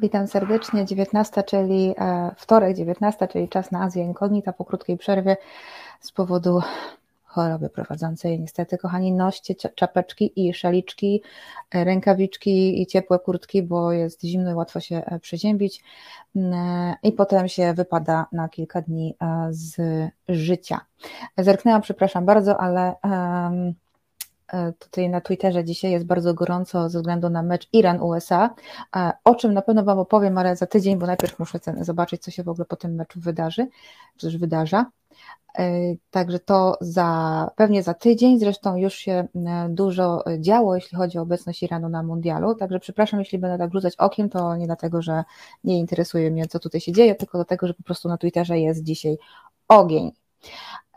Witam serdecznie. 19, czyli e, wtorek, 19, czyli czas na Azję Inkognita po krótkiej przerwie z powodu choroby prowadzącej. Niestety, kochani, noście czapeczki i szaliczki, e, rękawiczki i ciepłe kurtki, bo jest zimno i łatwo się e, przeziębić. Mm, I potem się wypada na kilka dni z życia. Zerknęłam, przepraszam bardzo, ale. Um, tutaj na Twitterze dzisiaj jest bardzo gorąco ze względu na mecz Iran-USA, e, o czym na pewno Wam opowiem, ale za tydzień, bo najpierw muszę zobaczyć, co się w ogóle po tym meczu wydarzy, czy też wydarza. E, także to za, pewnie za tydzień, zresztą już się dużo działo, jeśli chodzi o obecność Iranu na mundialu, także przepraszam, jeśli będę tak rzucać okiem, to nie dlatego, że nie interesuje mnie, co tutaj się dzieje, tylko dlatego, że po prostu na Twitterze jest dzisiaj ogień.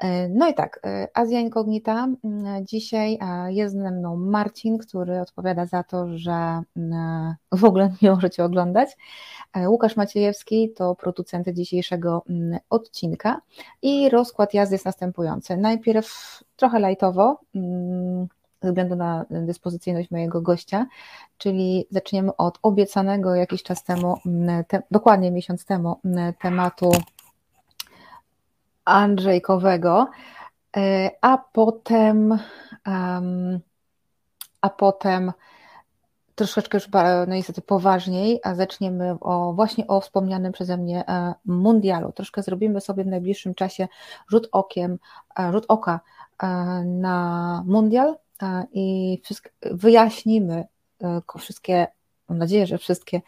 E, no i tak, e, Azja Inkognita. Mm, dzisiaj e, jest ze mną Marcin, który odpowiada za to, że mm, w ogóle nie możecie oglądać. Łukasz Maciejewski to producent dzisiejszego mm, odcinka i rozkład jazdy jest następujący. Najpierw trochę lajtowo, ze względu na dyspozycyjność mojego gościa, czyli zaczniemy od obiecanego jakiś czas temu, te, dokładnie miesiąc temu, tematu Andrzejkowego, e, a potem, a potem troszeczkę już no niestety poważniej, a zaczniemy o, właśnie o wspomnianym przeze mnie e, mundialu. Troszkę zrobimy sobie w najbliższym czasie rzut okiem, e, rzut oka na mundial i wyjaśnimy wszystkie, mam nadzieję, że wszystkie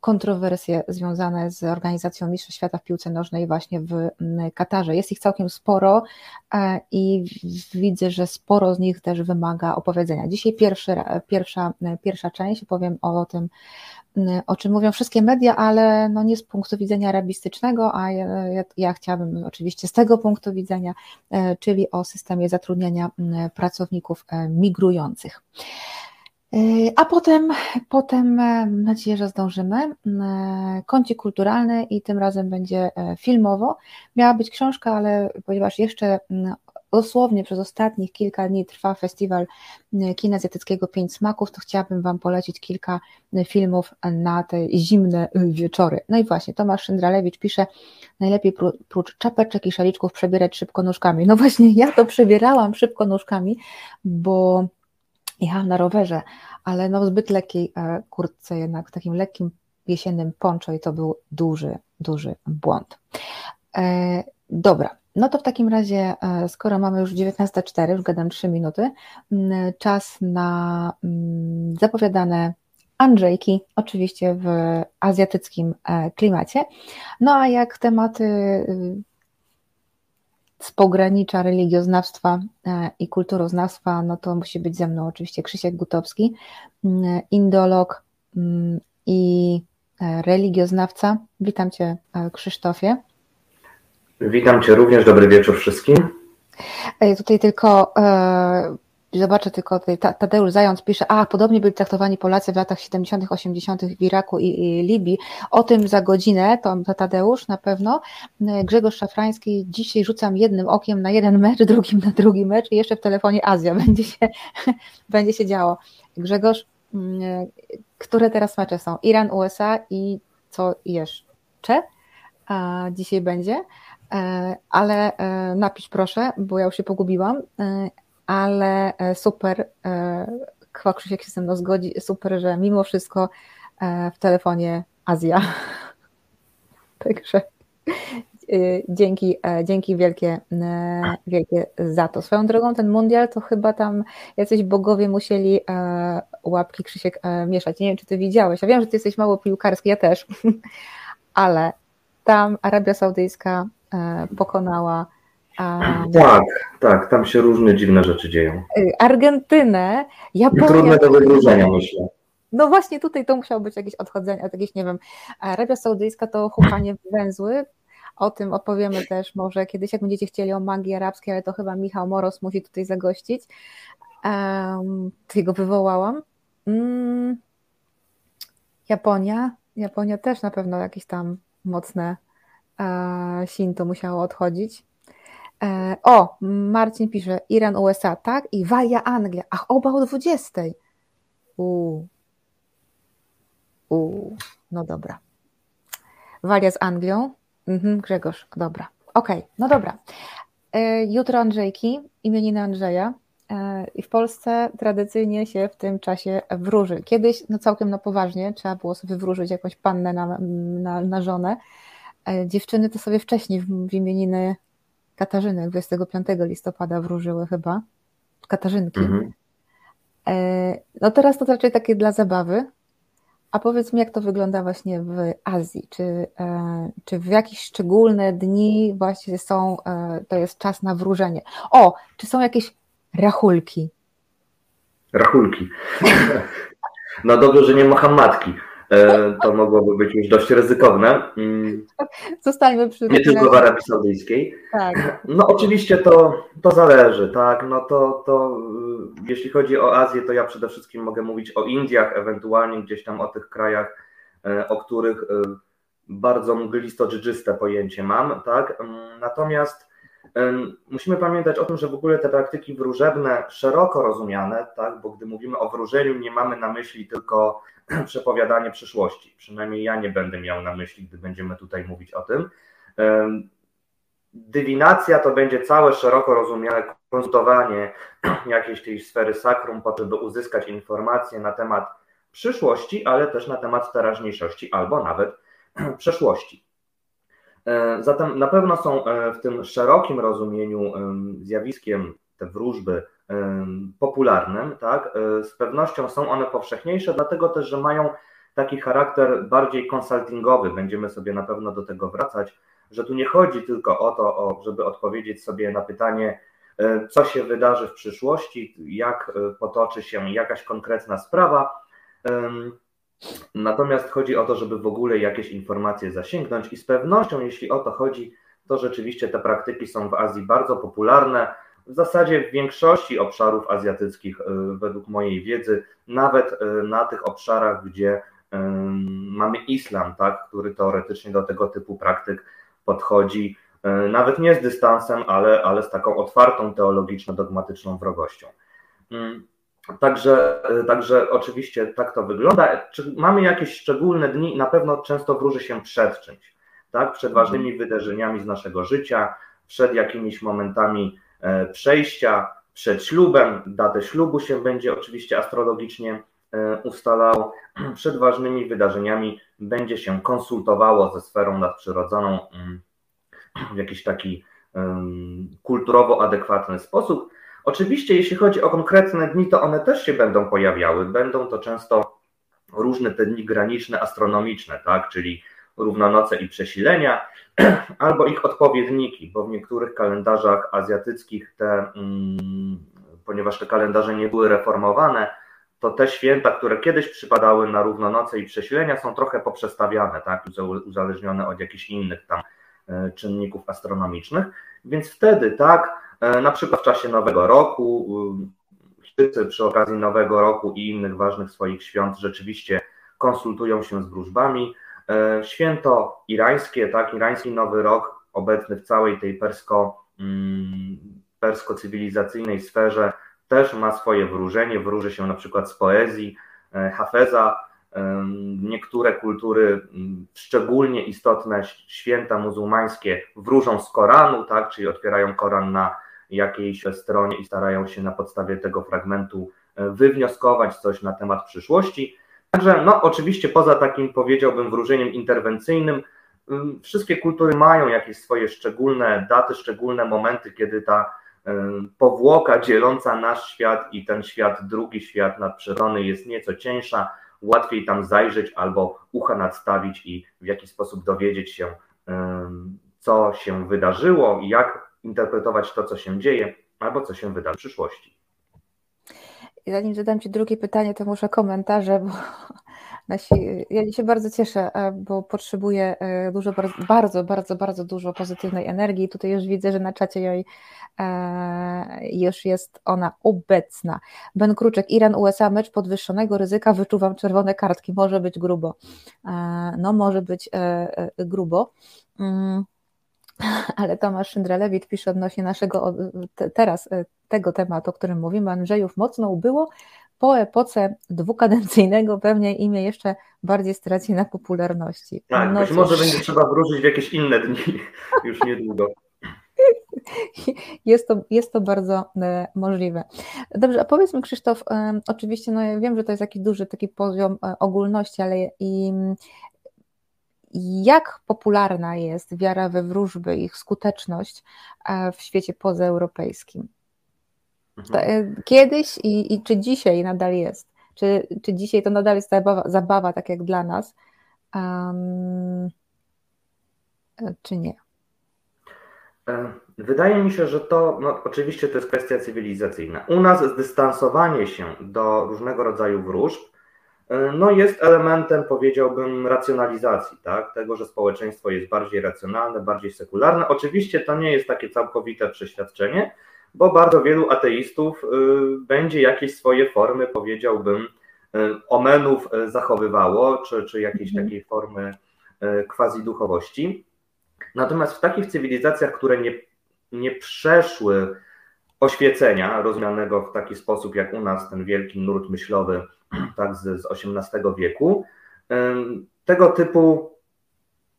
kontrowersje związane z organizacją Mistrzostw Świata w piłce nożnej właśnie w Katarze. Jest ich całkiem sporo e, i widzę, że sporo z nich też wymaga opowiedzenia. Dzisiaj pierwszy, pierwsza, pierwsza część, opowiem o tym, o czym mówią wszystkie media, ale no nie z punktu widzenia arabistycznego, a ja, ja, chciałabym oczywiście z tego punktu widzenia, e, czyli o systemie zatrudniania pracowników migrujących. Yy, a potem, potem e, mam nadzieję, że zdążymy. E, kącik kulturalny i tym razem będzie e, filmowo. Miała być książka, ale ponieważ jeszcze dosłownie przez ostatnich kilka dni trwa festiwal kina azjatyckiego Pięć Smaków, to chciałabym Wam polecić kilka filmów na te zimne wieczory. No i właśnie, Tomasz Szyndralewicz pisze, najlepiej prócz czapeczek i szaliczków przebierać szybko nóżkami. No właśnie, ja to przebierałam szybko nóżkami, bo jechałam na rowerze, ale no w zbyt lekkiej e, kurtce jednak, w takim lekkim jesiennym poncho i to był duży, duży błąd. E, dobra, no to w takim razie, e, skoro mamy już 19.04, już gadam 3 minuty, czas na zapowiadane Andrzejki, oczywiście w azjatyckim klimacie. No a jak tematy z pogranicza religioznawstwa e, i kulturoznawstwa, no to musi być ze mną oczywiście Krzysiek Gutowski, mm, indolog mm, i e, religioznawca. Witam Cię e, Krzysztofie. Witam Cię również, dobry wieczór wszystkim. Tutaj tylko Zobaczę tylko tutaj, Tadeusz Zając pisze, a podobnie byli traktowani Polacy w latach 70., 80. w Iraku i, i Libii. O tym za godzinę, to, to Tadeusz na pewno. Grzegorz Szafrański, dzisiaj rzucam jednym okiem na jeden mecz, drugim na drugi mecz i jeszcze w telefonie Azja będzie się, będzie się działo. Grzegorz, które teraz mecze są? Iran, USA i co jeszcze a dzisiaj będzie? E, ale e, napisz proszę, bo ja już się pogubiłam e, ale e, super, e, chyba Krzysiek się ze mną zgodzi, super, że mimo wszystko e, w telefonie Azja. Także dzięki, dzięki wielkie, wielkie za to. Swoją drogą ten mundial to chyba tam jacyś bogowie musieli łapki Krzysiek mieszać. Nie wiem, czy ty widziałeś. Ja wiem, że ty jesteś mało piłkarski, ja też, ale tam Arabia Saudyjska pokonała tak, tak, tam się różne dziwne rzeczy dzieją. Y, Argentynę, Japonię. Trudne do wydłużenia, myślę. No właśnie tutaj to musiało być jakieś odchodzenie, jakieś, nie wiem, Arabia Saudyjska to hukanie węzły, o tym opowiemy też może kiedyś, jak będziecie chcieli o magii arabskiej, ale to chyba Michał Moros musi tutaj zagościć. Um, go wywołałam. Mm. Japonia, Japonia też na pewno jakieś tam mocne uh, Shinto musiało odchodzić. E, o, Marcin pisze, Iran, USA, tak? I Walia, Anglia. Ach, oba o 20. Uuu. U, no dobra. Walia z Anglią. Mhm, Grzegorz, dobra. Okej, okay, no dobra. E, jutro Andrzejki, imieniny Andrzeja. E, I w Polsce tradycyjnie się w tym czasie wróży. Kiedyś, no całkiem na poważnie, trzeba było sobie wróżyć jakąś pannę na, na, na żonę. Dziewczyny to sobie wcześniej w, w imieniny Katarzyny 25 listopada wróżyły chyba. Katarzynki. Mhm. No teraz to raczej takie dla zabawy, a powiedz mi, jak to wygląda właśnie w Azji? Czy, e, czy w jakieś szczególne dni właśnie są, e, to jest czas na wróżenie? O, czy są jakieś rachulki? Rachulki. No dobrze, że nie ma matki. E, to mogłoby być już dość ryzykowne. Mm. Zostańmy przy Nie tylko w Arabii Saudyjskiej. Tak. No oczywiście to, to zależy, tak. No to, to y, jeśli chodzi o Azję, to ja przede wszystkim mogę mówić o Indiach, ewentualnie gdzieś tam o tych krajach, e, o których y, bardzo mglisto-dżdżyste pojęcie mam, tak. Mm, natomiast Musimy pamiętać o tym, że w ogóle te praktyki wróżebne, szeroko rozumiane, tak, bo gdy mówimy o wróżeniu, nie mamy na myśli tylko przepowiadanie przyszłości. Przynajmniej ja nie będę miał na myśli, gdy będziemy tutaj mówić o tym. Dywinacja to będzie całe szeroko rozumiane konsultowanie jakiejś tej sfery sakrum po to, by uzyskać informacje na temat przyszłości, ale też na temat teraźniejszości albo nawet przeszłości. E, zatem na pewno są e, w tym szerokim rozumieniu zjawiskiem te wróżby popularnym, tak? E, z pewnością są one powszechniejsze, dlatego też, że mają taki charakter bardziej konsultingowy. Będziemy sobie na pewno do tego wracać, że tu nie chodzi tylko o to, żeby odpowiedzieć sobie na pytanie, co się wydarzy w przyszłości, jak potoczy się jakaś konkretna sprawa, Natomiast chodzi o to, żeby w ogóle jakieś informacje zasięgnąć i z pewnością, jeśli o to chodzi, to rzeczywiście te praktyki są w Azji bardzo popularne. W zasadzie w większości obszarów azjatyckich, y, według mojej wiedzy, nawet y, na tych obszarach, gdzie mamy islam, tak, który teoretycznie do tego typu praktyk podchodzi, y, nawet nie z dystansem, ale, ale z taką otwartą teologiczno-dogmatyczną wrogością. Także, także oczywiście tak to wygląda. Czy mamy jakieś szczególne dni? Na pewno często wróży się przed czymś, tak? przed mhm. ważnymi wydarzeniami z naszego życia, przed jakimiś momentami przejścia, przed ślubem. Datę ślubu się będzie oczywiście astrologicznie e, ustalał. Przed ważnymi wydarzeniami będzie się konsultowało ze sferą nadprzyrodzoną mm, w jakiś taki kulturowo adekwatny sposób. Oczywiście, jeśli chodzi o konkretne dni, to one też się będą pojawiały. Będą to często różne te dni graniczne, astronomiczne, tak, czyli równonoce i przesilenia, albo ich odpowiedniki, bo w niektórych kalendarzach azjatyckich te, mm, ponieważ te kalendarze nie były reformowane, to te święta, które kiedyś przypadały na równonoce i przesilenia, są trochę poprzestawiane, tak, uzależnione od jakichś innych tam e, czynników astronomicznych. Więc wtedy, tak, E, na przykład w czasie Nowego Roku, Chińczycy przy okazji Nowego Roku i innych ważnych swoich świąt rzeczywiście konsultują się z wróżbami. E, święto irańskie, tak, irański Nowy Rok, obecny w całej tej persko, mm, persko-cywilizacyjnej sferze, też ma swoje wróżenie. Wróży się na przykład z poezji e, Hafeza. Niektóre kultury, szczególnie istotne święta muzułmańskie, wróżą z Koranu, tak, czyli otwierają Koran na jakiejś stronie i starają się na podstawie tego fragmentu e, wywnioskować coś na temat przyszłości. Także, no, oczywiście, poza takim powiedziałbym wróżeniem interwencyjnym, wszystkie kultury mają jakieś swoje szczególne daty, szczególne momenty, kiedy ta powłoka dzieląca nasz świat i ten świat, drugi świat nadprzyrodzony jest nieco cieńsza, łatwiej tam zajrzeć albo ucha nadstawić i w jakiś sposób dowiedzieć się, co się wydarzyło i jak interpretować to, co się dzieje, albo co się wyda w przyszłości. Zanim zadam Ci drugie pytanie, to muszę komentarze, bo nasi, ja się bardzo cieszę, e, bo potrzebuję e, dużo, bardzo, bardzo, bardzo dużo pozytywnej energii. Tutaj już widzę, że na czacie jej e, już jest ona obecna. Ben Kruczek, Iran, USA, mecz podwyższonego ryzyka, wyczuwam czerwone kartki, może być grubo. No, może być grubo. Ale Tomasz Szyndralewicz pisze odnośnie naszego teraz e, tego tematu, o którym mówimy, Andrzejów mocno ubyło, po epoce dwukadencyjnego pewnie imię jeszcze bardziej straci na popularności. Tak, no być może będzie trzeba wrócić w jakieś inne dni już niedługo. Jest to, jest to bardzo e, możliwe. Dobrze, a powiedz mi Krzysztof, e, oczywiście no ja wiem, że to jest jakiś duży taki poziom ogólności, ale i jak popularna jest wiara we wróżby, ich skuteczność w świecie pozaeuropejskim? Mhm. Kiedyś i, i czy dzisiaj nadal jest? Czy, czy dzisiaj to nadal jest zabawa, zabawa tak jak dla nas? Um, czy nie? E, wydaje mi się, że to no, oczywiście to jest kwestia cywilizacyjna. U nas zdystansowanie się do różnego rodzaju wróżb e, no, jest elementem, powiedziałbym, racjonalizacji, tak? tego, że społeczeństwo jest bardziej racjonalne, bardziej sekularne. Oczywiście to nie jest takie całkowite przeświadczenie, bo bardzo wielu ateistów y, będzie jakieś swoje formy, powiedziałbym, y, omenów y, zachowywało, czy, czy jakiejś mhm. takiej formy quasi duchowości. Natomiast w takich cywilizacjach, które nie, nie przeszły oświecenia, rozumianego w taki sposób jak u nas, ten wielki nurt myślowy tak, z, z XVIII wieku, tego typu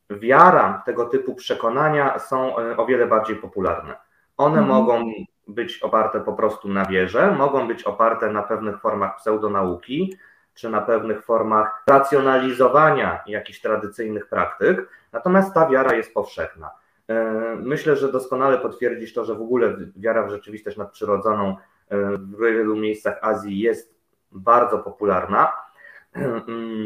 wiara, tego typu przekonania są o wiele bardziej popularne. One mhm. mogą być oparte po prostu na wierze, mogą być oparte na pewnych formach pseudonauki, czy na pewnych formach racjonalizowania jakichś tradycyjnych praktyk, natomiast ta wiara jest powszechna. E, myślę, że doskonale potwierdzisz to, że w ogóle wiara w rzeczywistość nadprzyrodzoną e, w wielu miejscach Azji jest bardzo popularna. E,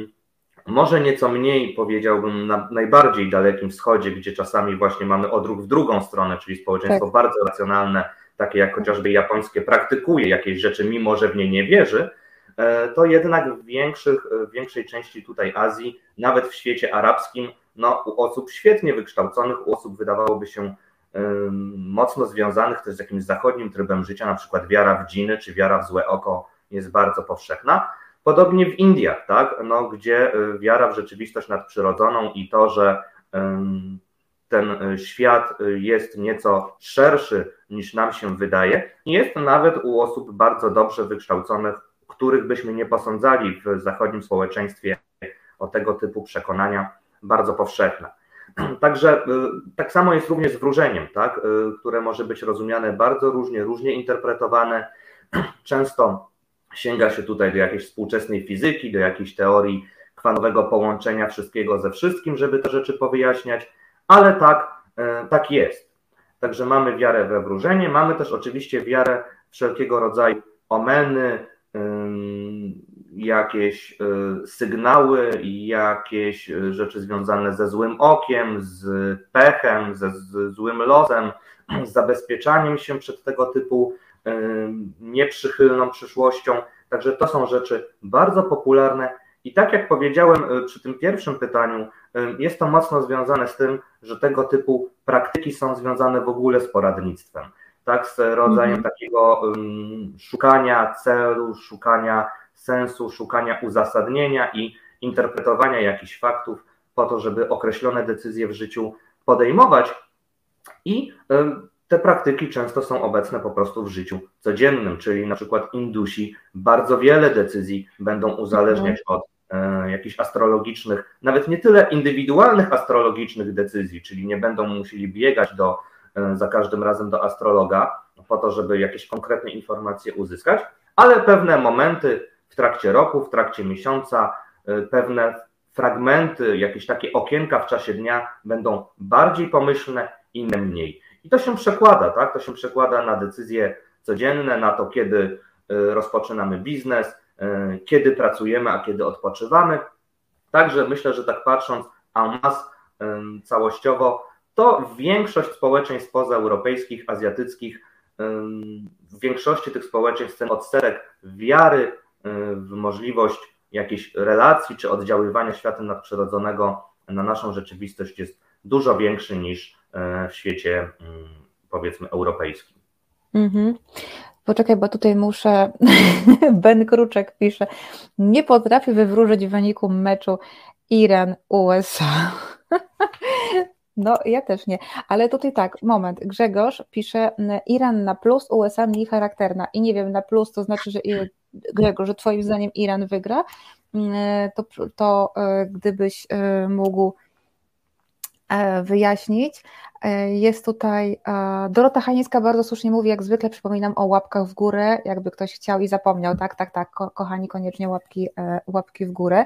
może nieco mniej powiedziałbym na najbardziej dalekim wschodzie, gdzie czasami właśnie mamy odruch w drugą stronę, czyli społeczeństwo tak. bardzo racjonalne, takie jak chociażby japońskie, praktykuje jakieś rzeczy, mimo że w nie nie wierzy, e, to jednak w, większych, w większej części tutaj Azji, nawet w świecie arabskim, no, u osób świetnie wykształconych, u osób wydawałoby się mocno związanych też z jakimś zachodnim trybem życia, na przykład wiara w dżiny czy wiara w złe oko jest bardzo powszechna. Podobnie w Indiach, tak? no, gdzie y, wiara w rzeczywistość nadprzyrodzoną i to, że ten y, świat y, jest nieco szerszy niż nam się wydaje, jest nawet u osób bardzo dobrze wykształconych, których byśmy nie posądzali w zachodnim społeczeństwie o tego typu przekonania, bardzo powszechne. Także tak samo jest również z wróżeniem, tak, które może być rozumiane bardzo różnie, różnie interpretowane. Często sięga się tutaj do jakiejś współczesnej fizyki, do jakiejś teorii kwantowego połączenia wszystkiego ze wszystkim, żeby te rzeczy powyjaśniać, ale tak, e, tak jest. Także mamy wiarę we wróżenie, mamy też oczywiście wiarę wszelkiego rodzaju omeny, jakieś e, sygnały, jakieś e, rzeczy związane ze złym okiem, z pechem, ze złym losem, z zabezpieczaniem się przed tego typu nieprzychylną przyszłością. Także to są rzeczy bardzo popularne. I tak jak powiedziałem e, przy tym pierwszym pytaniu, jest to mocno związane z tym, że tego typu praktyki są związane w ogóle z poradnictwem. Tak, z rodzajem mhm. takiego szukania celu, szukania sensu, szukania uzasadnienia i interpretowania jakichś faktów po to, żeby określone decyzje w życiu podejmować. I te praktyki często są obecne po prostu w życiu codziennym, czyli na przykład Indusi bardzo wiele decyzji będą uzależniać od e, jakichś astrologicznych, nawet nie tyle indywidualnych astrologicznych decyzji, czyli nie będą musieli biegać do, e, za każdym razem do astrologa po to, żeby jakieś konkretne informacje uzyskać, ale pewne momenty w trakcie roku, w trakcie miesiąca, e, pewne fragmenty, jakieś takie okienka w czasie dnia będą bardziej pomyślne, inne mniej. I to się przekłada, tak? To się przekłada na decyzje codzienne, na to, kiedy y, rozpoczynamy biznes, y, kiedy pracujemy, a kiedy odpoczywamy. Także myślę, że tak patrząc en masse, y, całościowo, to większość społeczeństw pozaeuropejskich, azjatyckich, w większości tych społeczeństw ten odsetek wiary w możliwość jakiejś relacji czy oddziaływania światem nadprzyrodzonego na naszą rzeczywistość jest dużo większy niż w świecie mm, powiedzmy europejskim. Mhm. Poczekaj, bo tutaj muszę. Ben Kruczek pisze: Nie potrafię wywróżyć wyniku meczu Iran-USA. No, ja też nie, ale tutaj tak, moment. Grzegorz pisze: Iran na plus, USA mniej charakterna. I nie wiem, na plus to znaczy, że Grzegorz, że Twoim zdaniem Iran wygra, to, to gdybyś mógł wyjaśnić. Jest tutaj Dorota Hanińska bardzo słusznie mówi, jak zwykle przypominam o łapkach w górę, jakby ktoś chciał i zapomniał. Tak, tak, tak, kochani, koniecznie łapki, łapki w górę.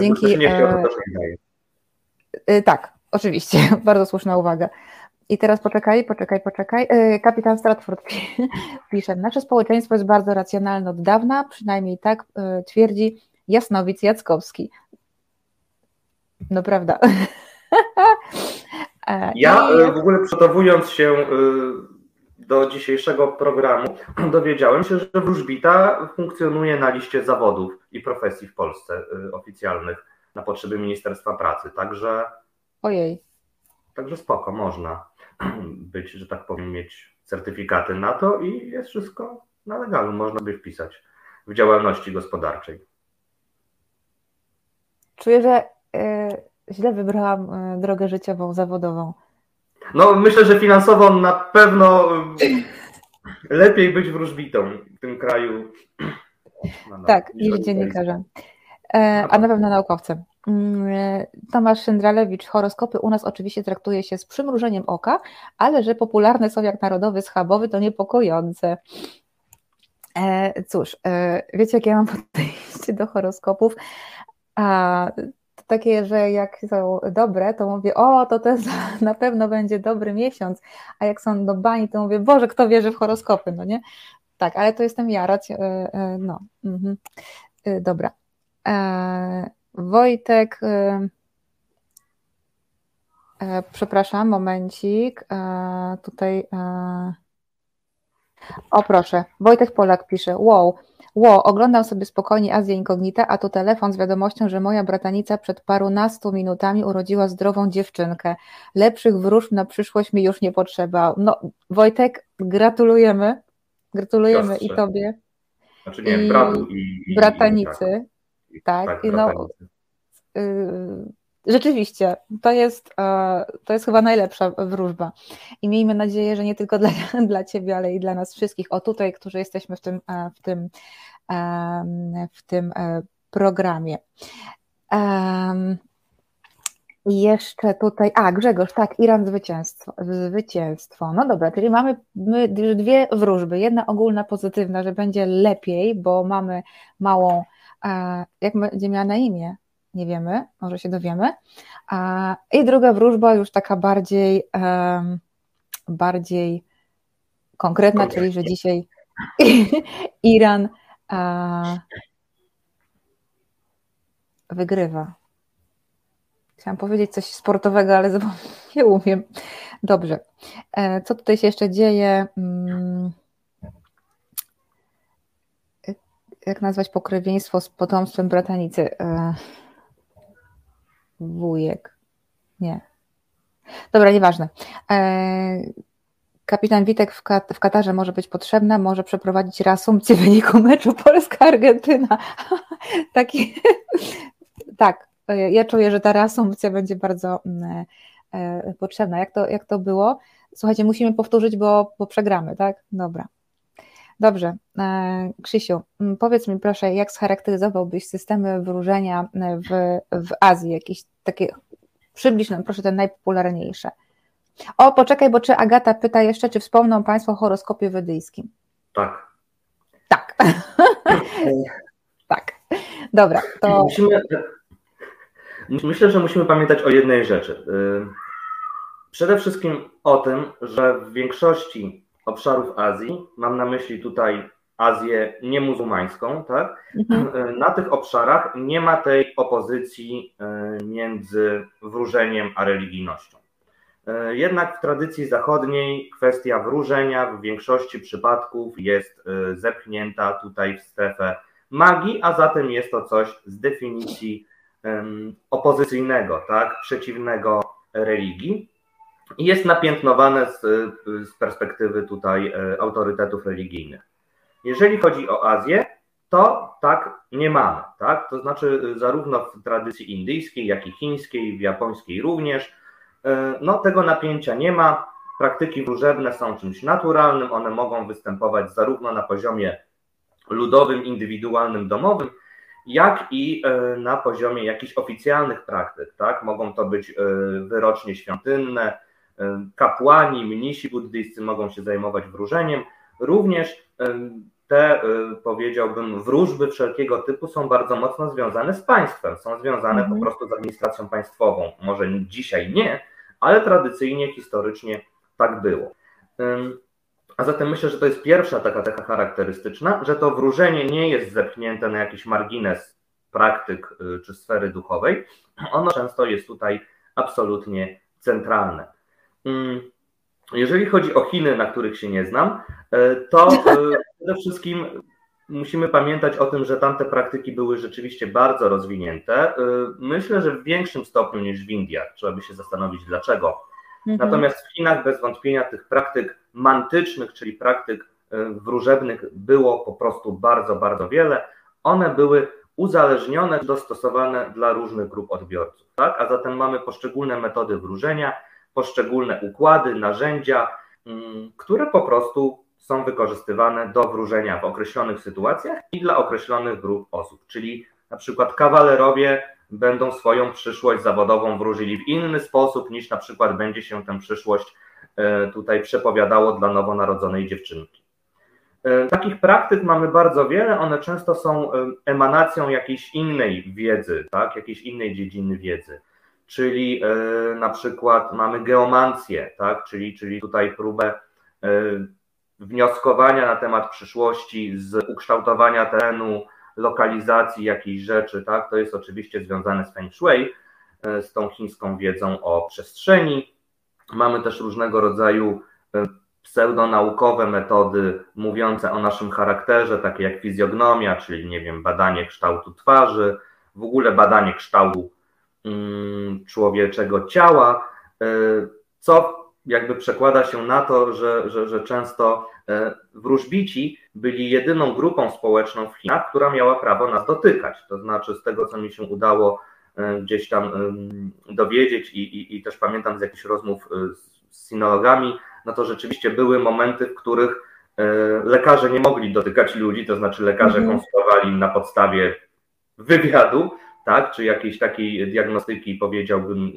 Dzięki. Nie chciał, to też nie Tak, oczywiście, bardzo słuszna uwaga. I teraz poczekaj, poczekaj, poczekaj. E, kapitan Stratford pisze, nasze społeczeństwo jest bardzo racjonalne od dawna, przynajmniej tak e, twierdzi Jasnowic Jackowski. No prawda. E, ja w ogóle przygotowując się do dzisiejszego programu, dowiedziałem się, że wróżbita funkcjonuje na liście zawodów i profesji w Polsce oficjalnych na potrzeby Ministerstwa Pracy. Także. Ojej. Także spoko, można być, że tak powiem, mieć certyfikaty na to i jest wszystko na legalu, można by wpisać w działalności gospodarczej. Czuję, że y, źle wybrałam y, drogę życiową, zawodową. No, myślę, że finansowo na pewno lepiej być wróżbitą w tym kraju. No, no, tak, niż dziennikarzem. E, a na pewno naukowcem. Mm, e, Tomasz Szyndralewicz, horoskopy u nas oczywiście traktuje się z przymrużeniem oka, ale że popularne są jak narodowy schabowy, to niepokojące. E, cóż, e, wiecie, jak ja mam podejście do horoskopów? A, takie, że jak są dobre, to mówię, o, to też na pewno będzie dobry miesiąc, a jak są do bani, to mówię, Boże, kto wierzy w horoskopy, no nie? Tak, ale to jestem ja, no, mhm. dobra. Wojtek, e, przepraszam, momencik, e, tutaj, e, o proszę, Wojtek Polak pisze, wow, wow, oglądam sobie spokojnie Azję Inkognita, a tu telefon z wiadomością, że moja bratanica przed parunastu minutami urodziła zdrową dziewczynkę. Lepszych wróżb na przyszłość mi już nie potrzeba. No, Wojtek, gratulujemy, gratulujemy Siostrze. i tobie. Znaczy nie, i bratu i, i bratanicy. I, tak. Tak, tak i no, rzeczywiście, to jest, e, to jest chyba najlepsza wróżba. I miejmy nadzieję, że nie tylko dla, dla Ciebie, ale i dla nas wszystkich. O tutaj, którzy jesteśmy w tym, e, w tym, w tym e, programie. I jeszcze tutaj, a Grzegorz, tak, Iran zwycięstwo, zwycięstwo. No dobra, czyli mamy my dwie wróżby. Jedna ogólna, pozytywna, że będzie lepiej, bo mamy małą jak będzie miała na imię, nie wiemy, może się dowiemy. I druga wróżba już taka bardziej, bardziej konkretna, czyli że dzisiaj Iran wygrywa. Chciałam powiedzieć coś sportowego, ale nie umiem. Dobrze. E, co tutaj się jeszcze dzieje? Mm, jak nazwać pokrewieństwo z potomstwem bratanicy? E, wujek. Nie. Dobra, nieważne. E, kapitan Witek w, Kat w Katarze może być potrzebna, może przeprowadzić reasumpcję wyniku meczu Polska-Argentyna. Taki, tak, e, ja czuję, że ta reasumpcja będzie bardzo mm, potrzebna. Jak to, jak to było? Słuchajcie, musimy powtórzyć, bo, bo przegramy, tak? Dobra. Dobrze. E, Krzysiu, powiedz mi proszę, jak scharakteryzowałbyś systemy wróżenia w, w Azji? Jakieś takie, przybliż nam proszę te najpopularniejsze. O, poczekaj, bo czy Agata pyta jeszcze, czy wspomną Państwo o horoskopie wedyjskim? Tak. Tak. tak. Dobra, to... Musimy, myślę, że musimy pamiętać o jednej rzeczy. Y, przede wszystkim o tym, że w większości obszarów Azji, mam na myśli tutaj Azję niemuzułmańską, tak? Mhm. Na tych obszarach nie ma tej opozycji e, między wróżeniem a religijnością. E, jednak w tradycji zachodniej kwestia wróżenia w większości przypadków jest e, zepchnięta tutaj w strefę magii, a zatem jest to coś z definicji opozycyjnego, tak, przeciwnego religii jest napiętnowane z, z perspektywy tutaj e, autorytetów religijnych. Jeżeli chodzi o Azję, to tak nie mamy, tak? To znaczy e, zarówno w tradycji indyjskiej, jak i chińskiej, w japońskiej również, e, no tego napięcia nie ma. Praktyki wróżebne są czymś naturalnym, one mogą występować zarówno na poziomie ludowym, indywidualnym, domowym, jak i na poziomie jakichś oficjalnych praktyk. Tak? Mogą to być wyrocznie świątynne, kapłani, mnisi buddyscy mogą się zajmować wróżeniem. Również te, powiedziałbym, wróżby wszelkiego typu są bardzo mocno związane z państwem, są związane mhm. po prostu z administracją państwową. Może dzisiaj nie, ale tradycyjnie, historycznie tak było. A zatem myślę, że to jest pierwsza taka cecha charakterystyczna, że to wróżenie nie jest zepchnięte na jakiś margines praktyk y, czy sfery duchowej. Ono często jest tutaj absolutnie centralne. Jeżeli chodzi o Chiny, na których się nie znam, y, to y, przede wszystkim musimy pamiętać o tym, że tamte praktyki były rzeczywiście bardzo rozwinięte. Myślę, że w większym stopniu niż w Indiach. Trzeba by się zastanowić dlaczego. Mhm. Natomiast w Chinach bez wątpienia tych praktyk mantycznych, czyli praktyk e, wróżebnych było po prostu bardzo, bardzo wiele. One były uzależnione, dostosowane dla różnych grup odbiorców. Tak? A zatem mamy poszczególne metody wróżenia, poszczególne układy, narzędzia, mm, które po prostu są wykorzystywane do wróżenia w określonych sytuacjach i dla określonych grup osób. Czyli na przykład kawalerowie będą swoją przyszłość zawodową wróżyli w inny sposób niż na przykład będzie się tę przyszłość e, tutaj przepowiadało dla nowonarodzonej dziewczynki. E, takich praktyk mamy bardzo wiele, one często są emanacją jakiejś innej wiedzy, tak? jakiejś innej dziedziny wiedzy. Czyli na przykład mamy geomancję, tak? czyli, czyli tutaj próbę wnioskowania na temat przyszłości z ukształtowania terenu, lokalizacji jakiejś rzeczy, tak? To jest oczywiście związane z Feng Shui, e, z tą chińską wiedzą o przestrzeni. Mamy też różnego rodzaju e, pseudonaukowe metody mówiące o naszym charakterze, takie jak fizjognomia, czyli nie wiem, badanie kształtu twarzy, w ogóle badanie kształtu człowieczego ciała, e, co jakby przekłada się na to, że, że, że często e, wróżbici byli jedyną grupą społeczną w Chinach, która miała prawo nas dotykać. To znaczy, z tego, co mi się udało e, gdzieś tam dowiedzieć i, i, i też pamiętam z jakichś rozmów z sinologami, no to rzeczywiście były momenty, w których lekarze nie mogli dotykać ludzi, to znaczy lekarze mhm. konsultowali na podstawie wywiadu, tak, czy jakiejś takiej diagnostyki, powiedziałbym,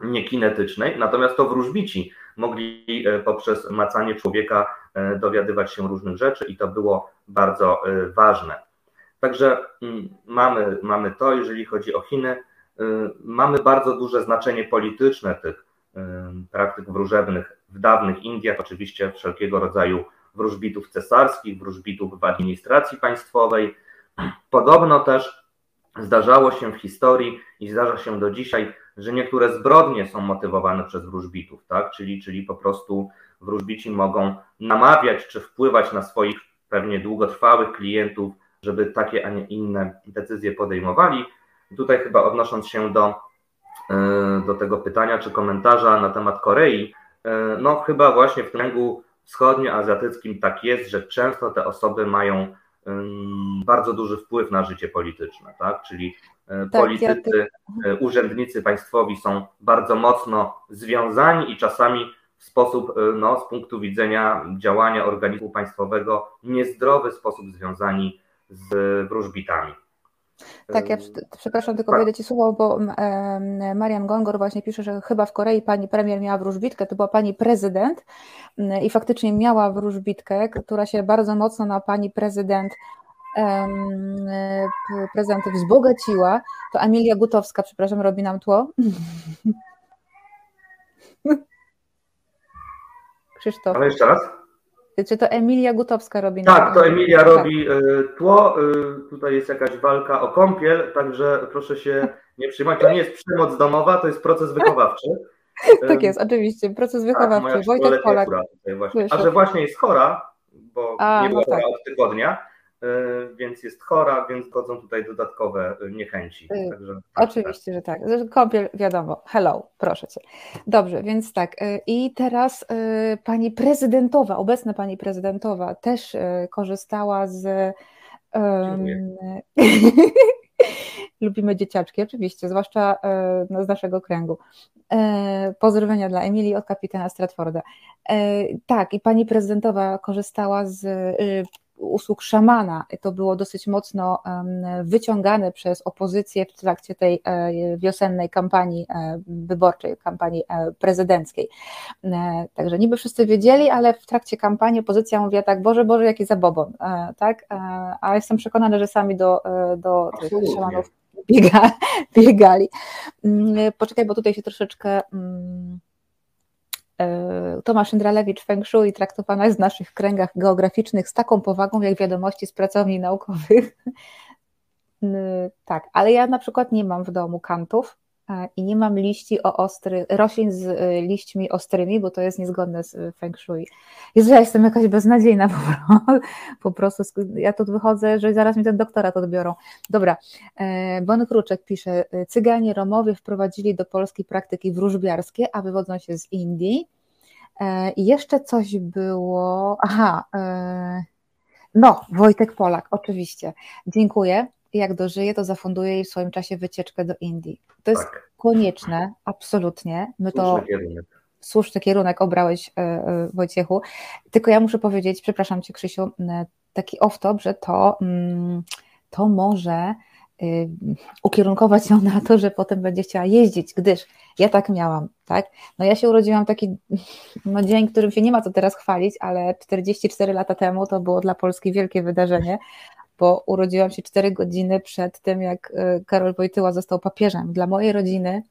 niekinetycznej, natomiast to wróżbici mogli e, poprzez macanie człowieka e, dowiadywać się różnych rzeczy i to było bardzo e, ważne. Także mm, mamy, mamy to, jeżeli chodzi o Chiny, mamy bardzo duże znaczenie polityczne tych praktyk wróżebnych w dawnych Indiach, oczywiście wszelkiego rodzaju wróżbitów cesarskich, wróżbitów w administracji państwowej. Podobno też zdarzało się w historii i zdarza się do dzisiaj że niektóre zbrodnie są motywowane przez wróżbitów, tak? Czyli, czyli po prostu wróżbici mogą namawiać czy wpływać na swoich pewnie długotrwałych klientów, żeby takie, a nie inne decyzje podejmowali. I tutaj chyba odnosząc się do, e, do tego pytania czy komentarza na temat Korei, e, no chyba właśnie w kręgu wschodnioazjatyckim tak jest, że często te osoby mają bardzo duży wpływ na życie polityczne, tak? Czyli e, tak, politycy, e, urzędnicy państwowi są bardzo mocno związani i czasami w sposób, e, no, z punktu widzenia działania organizmu państwowego, niezdrowy sposób związani z wróżbitami. Tak, ja przepraszam, tylko wejdę Ci słowo, bo Marian Gongor właśnie pisze, że chyba w Korei pani premier miała wróżbitkę, to była pani prezydent i faktycznie miała wróżbitkę, która się bardzo mocno na pani prezydent prezydent wzbogaciła. To Emilia Gutowska, przepraszam, robi nam tło. Krzysztof. Ale jeszcze raz? Czy to Emilia Gutowska robi? Tak, to Emilia tak. robi e, tło. E, tutaj jest jakaś walka o kąpiel, także proszę się nie przyjmować. To nie jest przemoc domowa, to jest proces wychowawczy. Tak jest, oczywiście, proces tak, wychowawczy. Tak, Wojtek Polak. A że właśnie jest chora, bo A, nie była no tak. od tygodnia, E, więc jest chora, więc godzą tutaj dodatkowe e, niechęci. E, Także, tak, Oczywiście, tak. że tak. Kąpiel, wiadomo. Hello, proszę cię. Dobrze, więc tak. I teraz pani prezydentowa, obecna pani prezydentowa też korzystała z. Um, Lubimy dzieciaczki, oczywiście, zwłaszcza no, z naszego kręgu. Pozdrowienia dla Emilii od kapitana Stratforda. Tak, i pani prezydentowa korzystała z usług szamana. To było dosyć mocno wyciągane przez opozycję w trakcie tej e, wiosennej kampanii e, wyborczej, kampanii prezydenckiej. Także niby wszyscy wiedzieli, ale w trakcie kampanii opozycja mówiła tak, Boże, Boże, jaki zabobon, tak? A jestem przekonana, że sami do, do tych szamanów biega, biegali. Mm, poczekaj, bo tutaj się troszeczkę mm, E, Tomasz Indralewicz Feng Shui traktowana jest w naszych kręgach geograficznych z taką powagą jak wiadomości z pracowni naukowych. tak, ale ja na przykład nie mam w domu kantów e, i nie mam liści o ostry, roślin z e, liśćmi ostrymi, bo to jest niezgodne z Feng Shui. Jezu, ja jestem jakaś beznadziejna po prostu. Ja tu wychodzę, że zaraz mi ten doktorat odbiorą. Dobra, Bon Kruczek pisze, Cyganie Romowie wprowadzili do Polski praktyki wróżbiarskie, a wywodzą się z Indii. E, I jeszcze coś było. Aha, e, no, Wojtek Polak, oczywiście. Dziękuję. Jak dożyję, to zafunduję jej w swoim czasie wycieczkę do Indii. To jest tak. konieczne, absolutnie. My to. Słuszny kierunek obrałeś, e, Wojciechu. Tylko ja muszę powiedzieć, przepraszam Cię, Krzysiu, taki off-top, że to, to może Y, ukierunkować ją na to, że potem będzie chciała jeździć, gdyż ja tak miałam, tak? No ja się urodziłam taki no dzień, którym się nie ma co teraz chwalić, ale 44 lata temu to było dla Polski wielkie wydarzenie, bo urodziłam się 4 godziny przed tym, jak y, Karol Wojtyła został papieżem. Dla mojej rodziny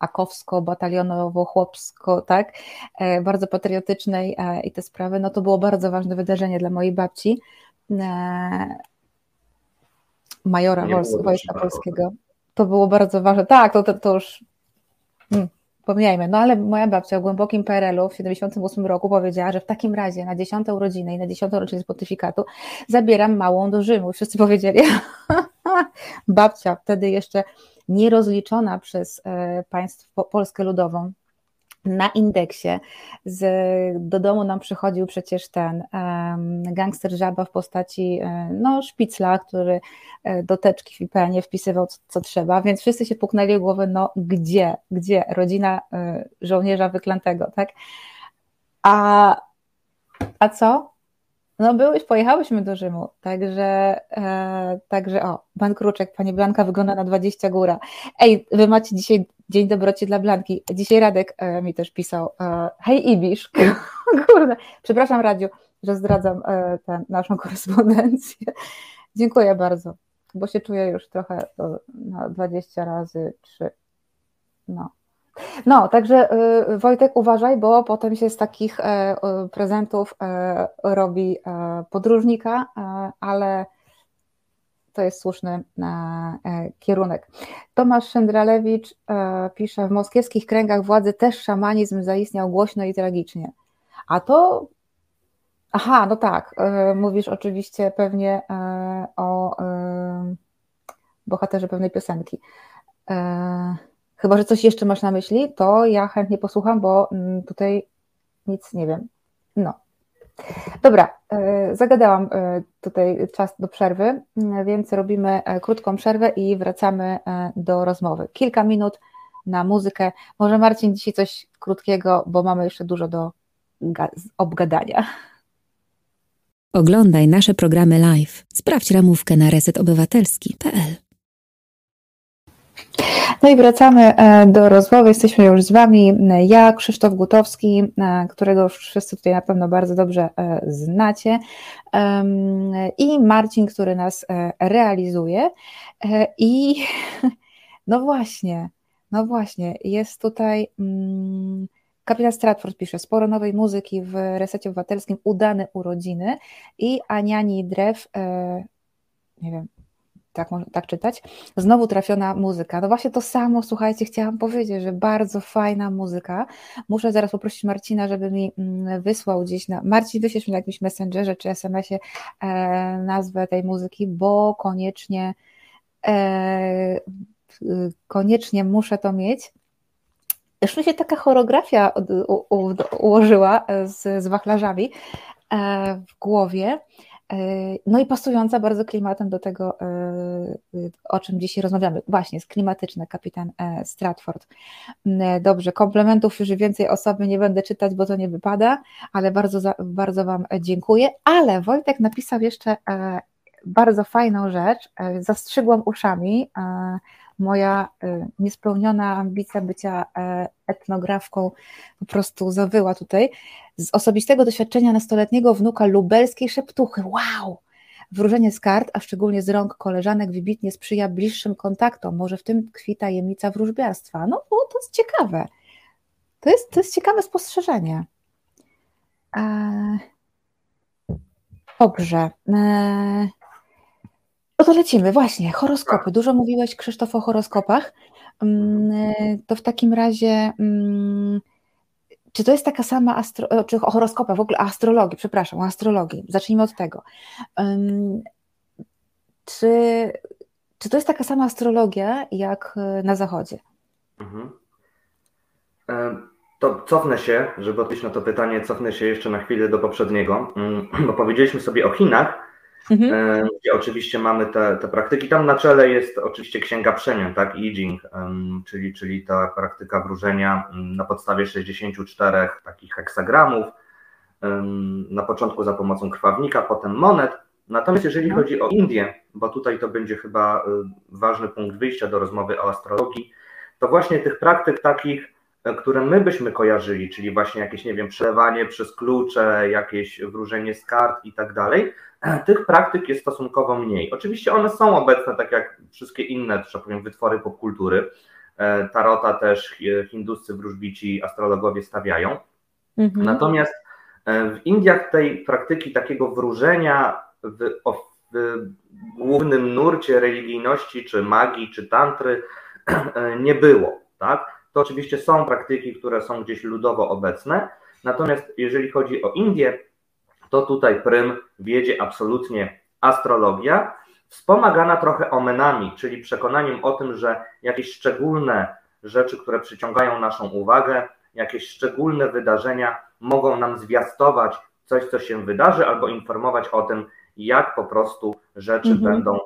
akowsko, batalionowo, chłopsko, tak, e, bardzo patriotycznej e, i te sprawy, no to było bardzo ważne wydarzenie dla mojej babci e, majora Wojska Polskiego. To było bardzo ważne. Tak, to, to, to już pomijajmy. No ale moja babcia w głębokim PRL-u w 78 roku powiedziała, że w takim razie na dziesiąte urodziny i na dziesiątą rocznicę pontyfikatu zabieram małą do Rzymu. I wszyscy powiedzieli, babcia wtedy jeszcze nierozliczona przez e, państwo Polskę Ludową, na indeksie z, do domu nam przychodził przecież ten um, gangster żaba w postaci no, szpicla, który e, do teczki w IPN-ie wpisywał co, co, trzeba, więc wszyscy się puknęli w głowę, no gdzie, gdzie rodzina y, żołnierza wyklętego, tak? A, a co? No byłeś, pojechałyśmy do Rzymu, także, e, także o, Ban Kruczek, Pani Blanka wygląda na 20 góra. Ej, Wy macie dzisiaj Dzień dobroci dla Blanki. Dzisiaj Radek e, mi też pisał, e, hej Ibisz, kurde, przepraszam Radziu, że zdradzam e, naszą korespondencję. Dziękuję bardzo, bo się czuję już trochę na 20 razy 3. No. No, także Wojtek uważaj, bo potem się z takich prezentów robi podróżnika, ale to jest słuszny e, e, kierunek. Tomasz Szyndralewicz e, pisze, w moskiewskich kręgach władzy też szamanizm zaistniał głośno i tragicznie. A to, aha, no tak, mówisz oczywiście pewnie o bohaterze pewnej piosenki. Chyba, że coś jeszcze masz na myśli, to ja chętnie posłucham, bo mm, tutaj nic nie wiem. No, Dobra, e, zagadałam e, tutaj czas do przerwy, więc robimy e, krótką przerwę i wracamy do rozmowy. Kilka minut na muzykę. Może Marcin dzisiaj coś krótkiego, bo mamy jeszcze dużo do obgadania. Oglądaj nasze programy live. Sprawdź ramówkę na resetobywatelski.pl. No i wracamy e, do rozmowy. Jesteśmy już z Wami. Ja, Krzysztof Gutowski, e, którego już wszyscy tutaj na pewno bardzo dobrze e, znacie, i Marcin, który nas realizuje. I no właśnie, no właśnie, jest tutaj. Mm, Kapitan Stratford pisze, sporo nowej muzyki w resecie obywatelskim, udane urodziny i Aniani Drew, nie wiem, tak, tak czytać, znowu trafiona muzyka. No właśnie to samo, słuchajcie, chciałam powiedzieć, że bardzo fajna muzyka. Muszę zaraz poprosić Marcina, żeby mi mm, wysłał gdzieś na. Marcin, wyślesz mi na jakimś messengerze czy SMS-ie e, nazwę tej muzyki, bo koniecznie e, koniecznie muszę to mieć. Już mi się taka choreografia ułożyła z, z wachlarzami e, w głowie no i pasująca bardzo klimatem do tego, o czym dzisiaj rozmawiamy. Właśnie, jest klimatyczny kapitan Stratford. Dobrze, komplementów już więcej osoby nie będę czytać, bo to nie wypada, ale bardzo, bardzo Wam dziękuję. Ale Wojtek napisał jeszcze bardzo fajną rzecz. Zastrzygłam uszami moja y, niespełniona ambicja bycia e, etnografką po prostu zawyła tutaj. Z osobistego doświadczenia nastoletniego wnuka lubelskiej szeptuchy. Wow! Wróżenie z kart, a szczególnie z rąk koleżanek, wybitnie sprzyja bliższym kontaktom. Może w tym tkwi tajemnica wróżbiarstwa. No, no to jest ciekawe. To jest, to jest ciekawe spostrzeżenie. Eee, dobrze. Eee, to lecimy, właśnie, horoskopy. Tak. Dużo mówiłeś, Krzysztof, o horoskopach. Mm, to w takim razie, mm, czy to jest taka sama, astro, e, czy o horoskopach, w ogóle astrologii, przepraszam, o astrologii. Zacznijmy od tego. Czy, czy to jest taka sama astrologia, jak e, na Zachodzie? Mhm. To cofnę się, żeby odpowiedzieć na to pytanie, cofnę się jeszcze na chwilę do poprzedniego, mm, bo powiedzieliśmy sobie o Chinach, Mhm. E, gdzie oczywiście mamy te, te praktyki. Tam na czele jest oczywiście księga przemian, tak, I Ching, czyli, czyli ta praktyka wróżenia na podstawie 64 takich heksagramów, na początku za pomocą krwawnika, potem monet. Natomiast jeżeli mhm. chodzi o Indię, bo tutaj to będzie chyba y, ważny punkt wyjścia do rozmowy o astrologii, to właśnie tych praktyk takich, e, które my byśmy kojarzyli, czyli właśnie jakieś, nie wiem, przelewanie przez klucze, jakieś wróżenie z kart i tak dalej, tych praktyk jest stosunkowo mniej. Oczywiście one są obecne, tak jak wszystkie inne, że powiem, wytwory popkultury. E, tarota też e, hinduscy wróżbici, astrologowie stawiają. Mhm. Natomiast e, w Indiach tej praktyki takiego wróżenia w, w głównym nurcie religijności, czy magii, czy tantry nie było. Tak? To oczywiście są praktyki, które są gdzieś ludowo obecne. Natomiast jeżeli chodzi o Indię, to tutaj prym wiedzie absolutnie astrologia, wspomagana trochę omenami, czyli przekonaniem o tym, że jakieś szczególne rzeczy, które przyciągają naszą uwagę, jakieś szczególne wydarzenia mogą nam zwiastować coś, co się wydarzy, albo informować o tym, jak po prostu rzeczy mhm. będą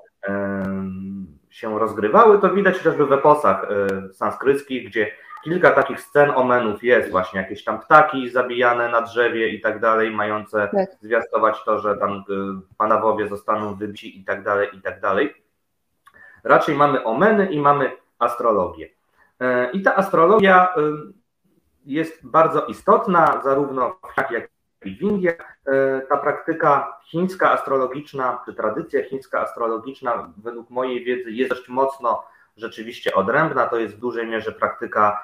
się rozgrywały. To widać chociażby w eposach y, sanskryckich, gdzie kilka takich scen omenów jest, właśnie jakieś tam ptaki zabijane na drzewie i tak dalej, mające tak. zwiastować to, że tam y, panawowie zostaną wybici i tak dalej, i tak dalej. Raczej mamy omeny i mamy astrologię. E, I ta astrologia y, jest bardzo istotna, zarówno w Chinach, jak i w Indiach. E, ta praktyka chińska astrologiczna, czy tradycja chińska astrologiczna, według mojej wiedzy, jest dość mocno rzeczywiście odrębna. To jest w dużej mierze praktyka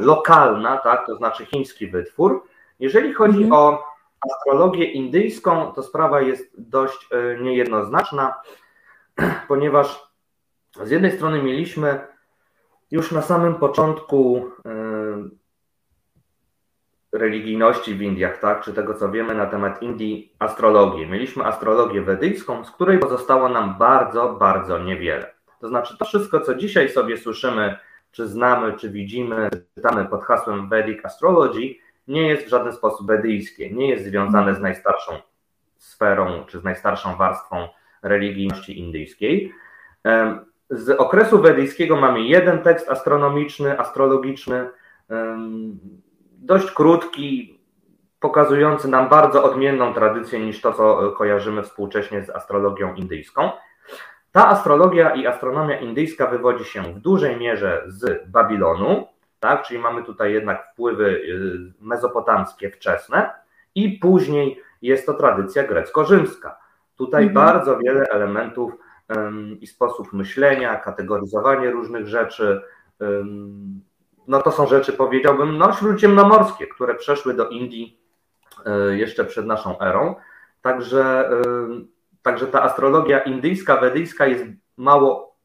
lokalna, tak, to znaczy chiński wytwór. Jeżeli chodzi mhm. o astrologię indyjską, to sprawa jest dość e, niejednoznaczna, ponieważ z jednej strony mieliśmy już na samym początku e, religijności w Indiach, tak, czy tego co wiemy na temat Indii, astrologię. Mieliśmy astrologię wedyjską, z której pozostało nam bardzo, bardzo niewiele. To znaczy to wszystko, co dzisiaj sobie słyszymy czy znamy, czy widzimy, czytamy pod hasłem Vedic Astrology, nie jest w żaden sposób wedyjskie, nie jest związane z najstarszą sferą, czy z najstarszą warstwą religijności indyjskiej. Z okresu wedyjskiego mamy jeden tekst astronomiczny, astrologiczny, dość krótki, pokazujący nam bardzo odmienną tradycję niż to, co kojarzymy współcześnie z astrologią indyjską. Ta astrologia i astronomia indyjska wywodzi się w dużej mierze z Babilonu, tak? czyli mamy tutaj jednak wpływy y, mezopotamskie wczesne i później jest to tradycja grecko-rzymska. Tutaj mhm. bardzo wiele elementów um, i sposób myślenia, kategoryzowanie różnych rzeczy, um, no to są rzeczy, powiedziałbym, no śródziemnomorskie, które przeszły do Indii y, jeszcze przed naszą erą. Także Także ta astrologia indyjska, wedyjska jest mało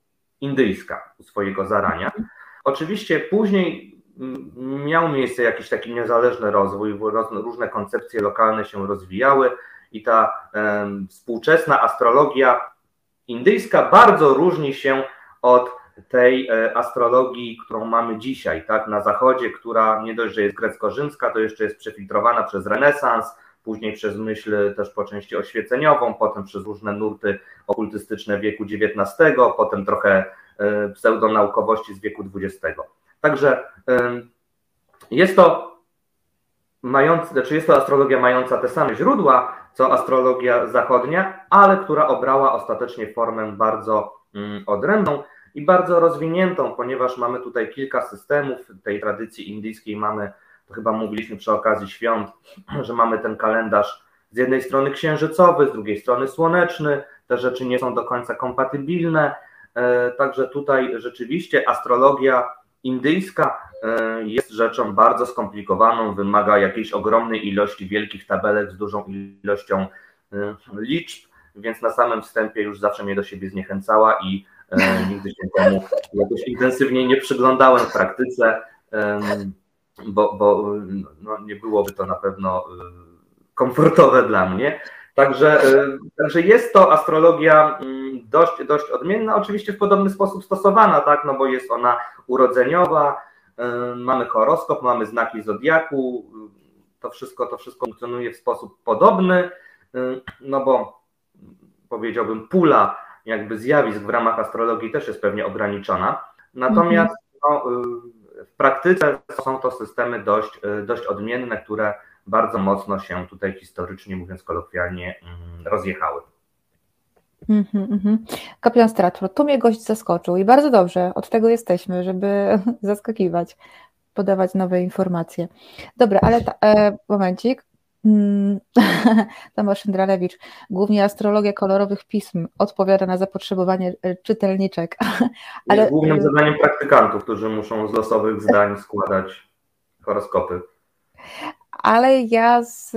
indyjska u swojego zarania. Oczywiście później miał miejsce jakiś taki niezależny rozwój, różne koncepcje lokalne się rozwijały i ta współczesna astrologia indyjska bardzo różni się od tej e, astrologii, którą mamy dzisiaj, tak, na zachodzie, która nie dość, że jest grecko-rzymska, to jeszcze jest przefiltrowana przez renesans, później przez myśl też po części oświeceniową, potem przez różne nurty okultystyczne wieku XIX, potem trochę pseudonaukowości z wieku XX. Także jest to mający, znaczy jest to astrologia mająca te same źródła, co astrologia zachodnia, ale która obrała ostatecznie formę bardzo mm, odrębną i bardzo rozwiniętą, ponieważ mamy tutaj kilka systemów tej tradycji indyjskiej. Mamy, to chyba mówiliśmy przy okazji świąt, że mamy ten kalendarz z jednej strony księżycowy, z drugiej strony słoneczny. Te rzeczy nie są do końca kompatybilne. E, także tutaj rzeczywiście astrologia indyjska e, jest rzeczą bardzo skomplikowaną, wymaga jakiejś ogromnej ilości wielkich tabelek z dużą ilością e, liczb, więc na samym wstępie już zawsze mnie do siebie zniechęcała i nigdy się temu jakoś intensywnie nie przyglądałem w praktyce, bo, bo no, nie byłoby to na pewno komfortowe dla mnie. Także, także jest to astrologia mm, dość, dość odmienna, oczywiście w podobny sposób stosowana, tak, no bo jest ona urodzeniowa, mamy horoskop, mamy znaki zodiaku, to wszystko, to wszystko funkcjonuje w sposób podobny, no bo powiedziałbym pula jakby zjawisk w ramach astrologii też jest pewnie ograniczona, natomiast no, w praktyce są to systemy dość, dość odmienne, które bardzo mocno się tutaj historycznie, mówiąc kolokwialnie, rozjechały. Mm-hmm, mm-hmm. Kapitan Stratford, tu mnie gość zaskoczył i bardzo dobrze, od tego jesteśmy, żeby zaskakiwać, podawać nowe informacje. Dobra, ale ta, e, momencik. Mm, Tomasz Szyndralewicz, głównie astrologia kolorowych pism odpowiada na zapotrzebowanie e, czytelniczek. Ale... Jest głównym zadaniem praktykantów, którzy muszą z losowych zdań składać horoskopy ale ja z,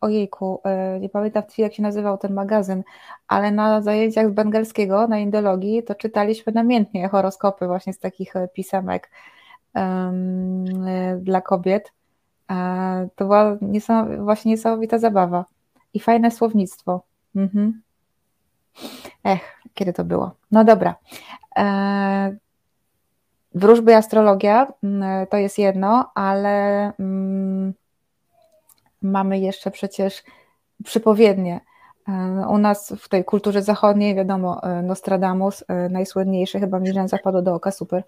ojejku, e, nie pamiętam jak się nazywał ten magazyn, ale na zajęciach z bengalskiego, na indologii, to czytaliśmy namiętnie horoskopy właśnie z takich e, pisemek um, dla kobiet. To była niesam, właśnie niesamowita zabawa i fajne słownictwo. Mhm. Ech, kiedy to było? No dobra. E, wróżby i astrologia mm, to jest jedno, ale mm, mamy jeszcze przecież przypowiednie. E, u nas w tej kulturze zachodniej, wiadomo, e, Nostradamus, najsłynniejszy, chyba mi zapadło do oka, super.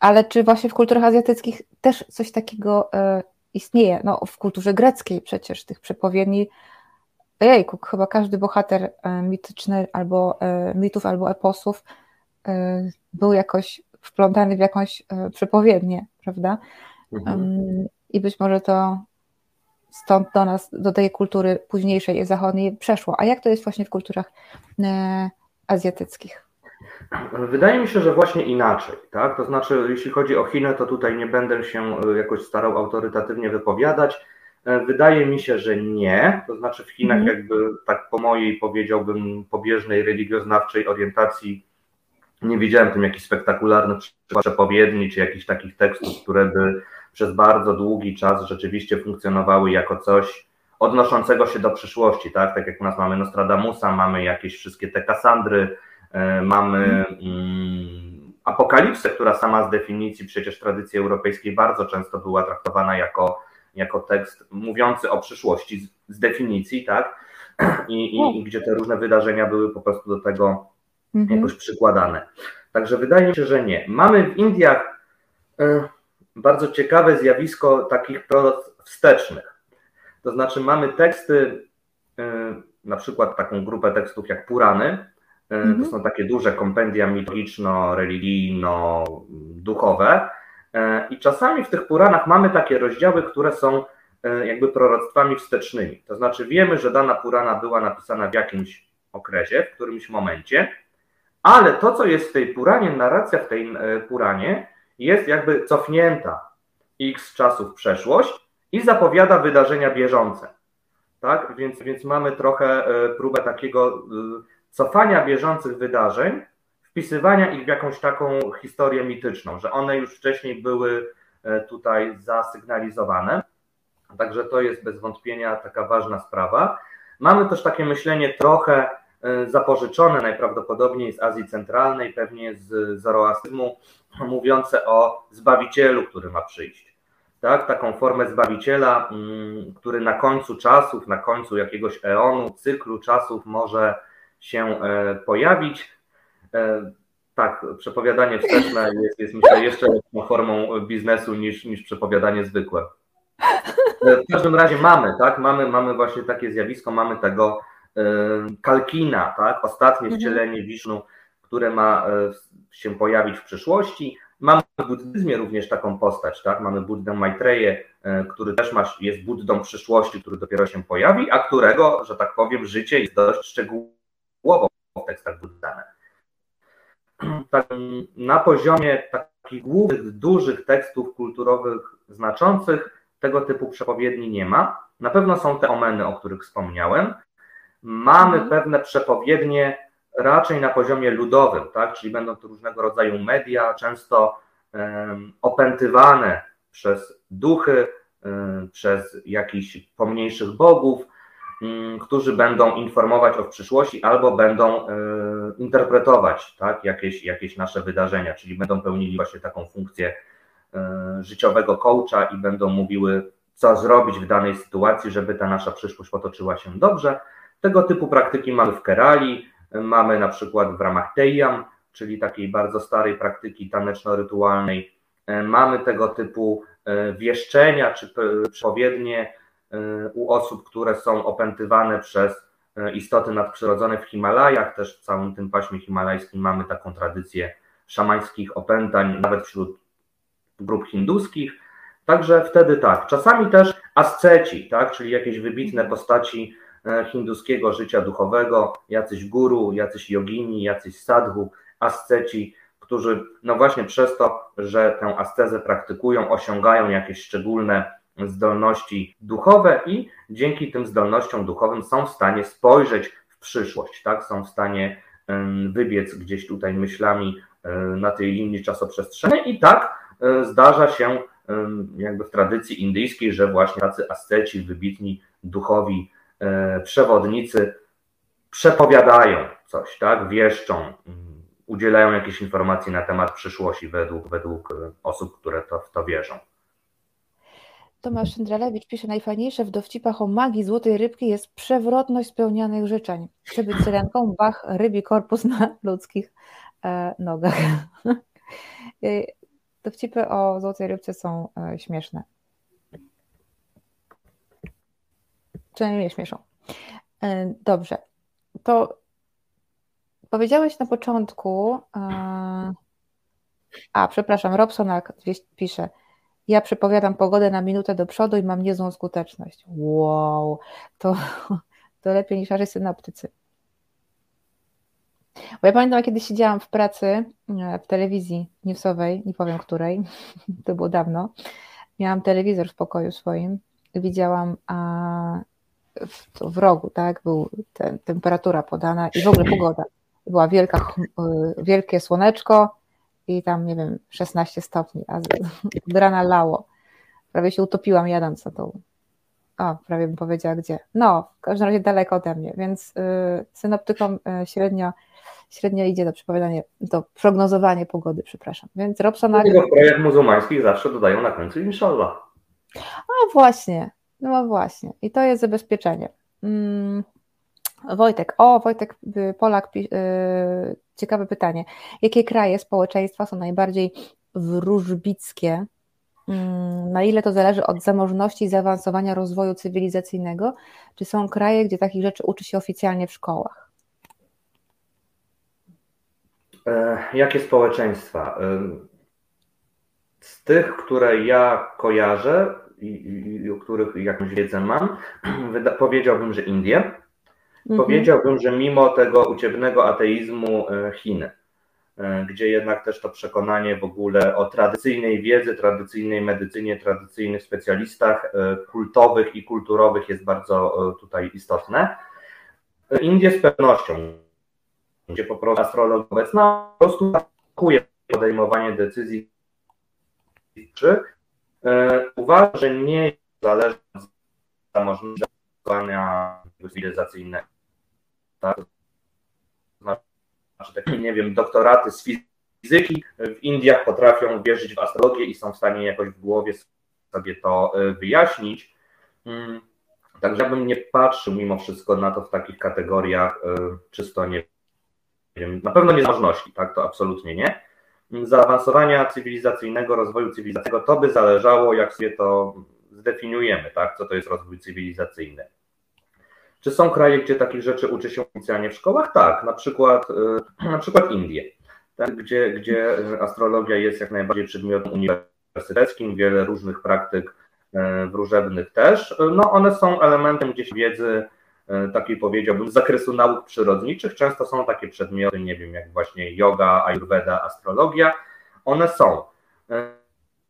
Ale czy właśnie w kulturach azjatyckich też coś takiego istnieje? No, w kulturze greckiej przecież tych przepowiedni, ojejku, chyba każdy bohater mityczny albo mitów, albo eposów był jakoś wplątany w jakąś przepowiednię, prawda? Mhm. I być może to stąd do nas, do tej kultury późniejszej zachodniej przeszło. A jak to jest właśnie w kulturach e, azjatyckich? Wydaje mi się, że właśnie inaczej, tak? To znaczy, jeśli chodzi o Chiny, to tutaj nie będę się e, jakoś starał autorytatywnie wypowiadać. E, wydaje mi się, że nie. To znaczy, w Chinach, mhm. jakby tak po mojej powiedziałbym pobieżnej religioznawczej orientacji, nie widziałem tym jakichś spektakularnych przepowiedni czy jakichś takich tekstów, które by przez bardzo długi czas rzeczywiście funkcjonowały jako coś odnoszącego się do przyszłości, tak? Tak jak u nas mamy Nostradamusa, mamy jakieś wszystkie te Kasandry, mamy mm, Apokalipsę, która sama z definicji przecież tradycji europejskiej bardzo często była traktowana jako, jako tekst mówiący o przyszłości z, z definicji, tak? I, i, I, gdzie te różne wydarzenia były po prostu do tego mhm. jakoś przykładane. Także wydaje mi się, że nie. Mamy w Indiach e, bardzo ciekawe zjawisko takich proroc wstecznych. To znaczy mamy teksty, y, na przykład taką grupę tekstów jak Purany, mhm. to są takie duże kompendia mitologiczno-religijno-duchowe y, i czasami w tych Puranach mamy takie rozdziały, które są jakby proroctwami wstecznymi. To znaczy wiemy, że dana Purana była napisana w jakimś okresie, w którymś momencie, ale to, co jest w tej Puranie, narracja w tej Puranie jest jakby cofnięta x czasów w przeszłość i zapowiada wydarzenia bieżące. Tak? Więc, więc mamy trochę e, próbę takiego e, cofania bieżących wydarzeń, wpisywania ich w jakąś taką historię mityczną, że one już wcześniej były e, tutaj zasygnalizowane. Także to jest bez wątpienia taka ważna sprawa. Mamy też takie myślenie trochę zapożyczone najprawdopodobniej z Azji Centralnej, pewnie z zoroastyzmu, mówiące o Zbawicielu, który ma przyjść. tak, taką formę zbawiciela, mm, który na końcu czasów, na końcu jakiegoś eonu, cyklu czasów może się e, pojawić. E, tak, przepowiadanie wsteczne jest, jest myślę jeszcze lepszą formą biznesu niż, niż przepowiadanie zwykłe. E, w każdym razie mamy, tak, mamy, mamy właśnie takie zjawisko, mamy tego Kalkina, tak, ostatnie mhm. wcielenie Wisznu, które ma się pojawić w przyszłości, Mamy w buddyzmie również taką postać, tak? Mamy Buddę Maitreję, który też ma, jest Buddą przyszłości, który dopiero się pojawi, a którego, że tak powiem, życie jest dość szczegółowo w tekstach buddanych. Tak, na poziomie takich głównych, dużych tekstów kulturowych znaczących tego typu przepowiedni nie ma. Na pewno są te omeny, o których wspomniałem. Mamy mhm. pewne przepowiednie raczej na poziomie ludowym, tak? czyli będą to różnego rodzaju media, często um, opętywane przez duchy, um, przez jakichś pomniejszych bogów, którzy będą informować o przyszłości albo będą e, interpretować tak? jakieś, jakieś nasze wydarzenia, czyli będą pełnili właśnie taką funkcję e, życiowego coacha i będą mówiły, co zrobić w danej sytuacji, żeby ta nasza przyszłość potoczyła się dobrze. Tego typu praktyki mamy w Kerali, Mamy na przykład w ramach Tejam, czyli takiej bardzo starej praktyki taneczno-rytualnej, e, mamy tego typu wieszczenia czy przepowiednie u osób, które są opętywane przez istoty nadprzyrodzone w Himalajach. Też w całym tym paśmie himalajskim mamy taką tradycję szamańskich opętań, nawet wśród grup hinduskich. Także wtedy tak. Czasami też asceci, tak, czyli jakieś wybitne postaci E, hinduskiego życia duchowego, jacyś guru, jacyś jogini, jacyś sadhu, asceci, którzy no właśnie przez to, że tę ascezę praktykują, osiągają jakieś szczególne zdolności duchowe i dzięki tym zdolnościom duchowym są w stanie spojrzeć w przyszłość, tak? Są w stanie wybiec gdzieś tutaj myślami e, na tej linii czasoprzestrzennej i tak e, zdarza się jakby w tradycji indyjskiej, że właśnie tacy asceci, wybitni duchowi E, przewodnicy przepowiadają coś, tak, wieszczą, mm, udzielają jakieś informacji na temat przyszłości według, według osób, które to, w to wierzą. Tomasz Szyndralewicz pisze, najfajniejsze w dowcipach o magii złotej rybki jest przewrotność spełnianych życzeń. Chce być syrenką, bach, rybi korpus na ludzkich e, nogach. E, dowcipy o złotej rybce są e, śmieszne. przynajmniej mnie śmieszą. E, dobrze, to powiedziałeś na początku, e, a przepraszam, Robsonak pisze, ja przepowiadam pogodę na minutę do przodu i mam niezłą skuteczność. Wow, to, to lepiej niż nasi synoptycy. Bo ja pamiętam, kiedy siedziałam w pracy e, w telewizji newsowej, nie powiem której, to było dawno, miałam telewizor w pokoju swoim, widziałam a, w, w rogu, tak, był temperatura podana i w ogóle pogoda. Była wielka, y, wielkie słoneczko i tam, nie wiem, 16 stopni, a od rana lało. Prawie się utopiłam jadąc na tą, o, prawie bym powiedziała gdzie. No, w każdym razie daleko ode mnie, więc y, synoptykom y, średnio, średnio idzie to przepowiadanie, to prognozowanie pogody, przepraszam. Więc Robson... Dlatego w krajach muzułmańskich zawsze dodają na końcu inshallah. A właśnie, no właśnie, i to jest zabezpieczenie. Mm. Wojtek, o Wojtek y, Polak, yy, ciekawe pytanie. Jakie kraje społeczeństwa są najbardziej wróżbickie? Yy, na ile to zależy od zamożności i zaawansowania rozwoju cywilizacyjnego? Czy są kraje, gdzie takich rzeczy uczy się oficjalnie w szkołach? E, jakie społeczeństwa? E, z tych, które ja kojarzę, i, i o których jakąś wiedzę mam, powiedziałbym, że Indie. Mhm. Powiedziałbym, że mimo tego uciebnego ateizmu e, Chiny, e, gdzie jednak też to przekonanie w ogóle o tradycyjnej wiedzy, tradycyjnej medycynie, tradycyjnych specjalistach e, kultowych i kulturowych jest bardzo tutaj istotne. Indie z pewnością, gdzie po prostu astrolog obecna po prostu atakuje podejmowanie decyzji czy uważam, że nie zależy od zamożności cywilizacyjnego. Tak? Znaczy, takie, nie wiem, doktoraty z fizyki w Indiach potrafią wierzyć w astrologię i są w stanie jakoś w głowie sobie to wyjaśnić. Mm, także ja bym nie patrzył mimo wszystko na to w takich kategoriach czysto nie wiem, na pewno niezależności, tak, to absolutnie nie. Zaawansowania cywilizacyjnego, rozwoju cywilizacyjnego, to by zależało, jak sobie to zdefiniujemy, tak, co to jest rozwój cywilizacyjny. Czy są kraje, gdzie takich rzeczy uczy się oficjalnie w szkołach? Tak, na przykład, na przykład Indie, tak, gdzie, gdzie astrologia jest jak najbardziej przedmiotem uniwersyteckim, wiele różnych praktyk wróżebnych też. No, one są elementem gdzieś wiedzy E, takiej powiedziałbym, z zakresu nauk przyrodniczych. Często są takie przedmioty, nie wiem, jak właśnie yoga, ayurveda, astrologia. One są. E,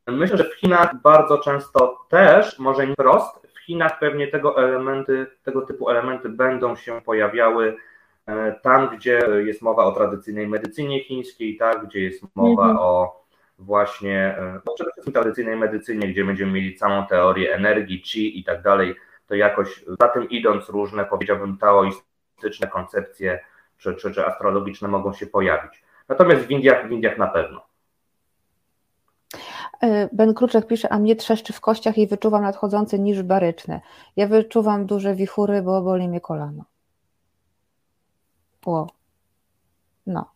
myślę, że w Chinach bardzo często też, może nie wprost, Chinach pewnie tego elementy, tego typu elementy będą się pojawiały e, tam, gdzie jest mowa o tradycyjnej medycynie chińskiej, tak, gdzie jest mowa mhm. o właśnie no, przede wszystkim tradycyjnej medycynie, gdzie będziemy mieli całą teorię energii, chi i tak dalej, to jakoś za tym idąc różne, powiedziałbym, taoistyczne koncepcje czy, czy, czy astrologiczne mogą się pojawić. Natomiast w Indiach, w Indiach na pewno. E, ben Kruczek pisze, a mnie trzeszczy w kościach i wyczuwam nadchodzący niż baryczny. Ja wyczuwam duże wichury, bo boli mnie kolano. O. No.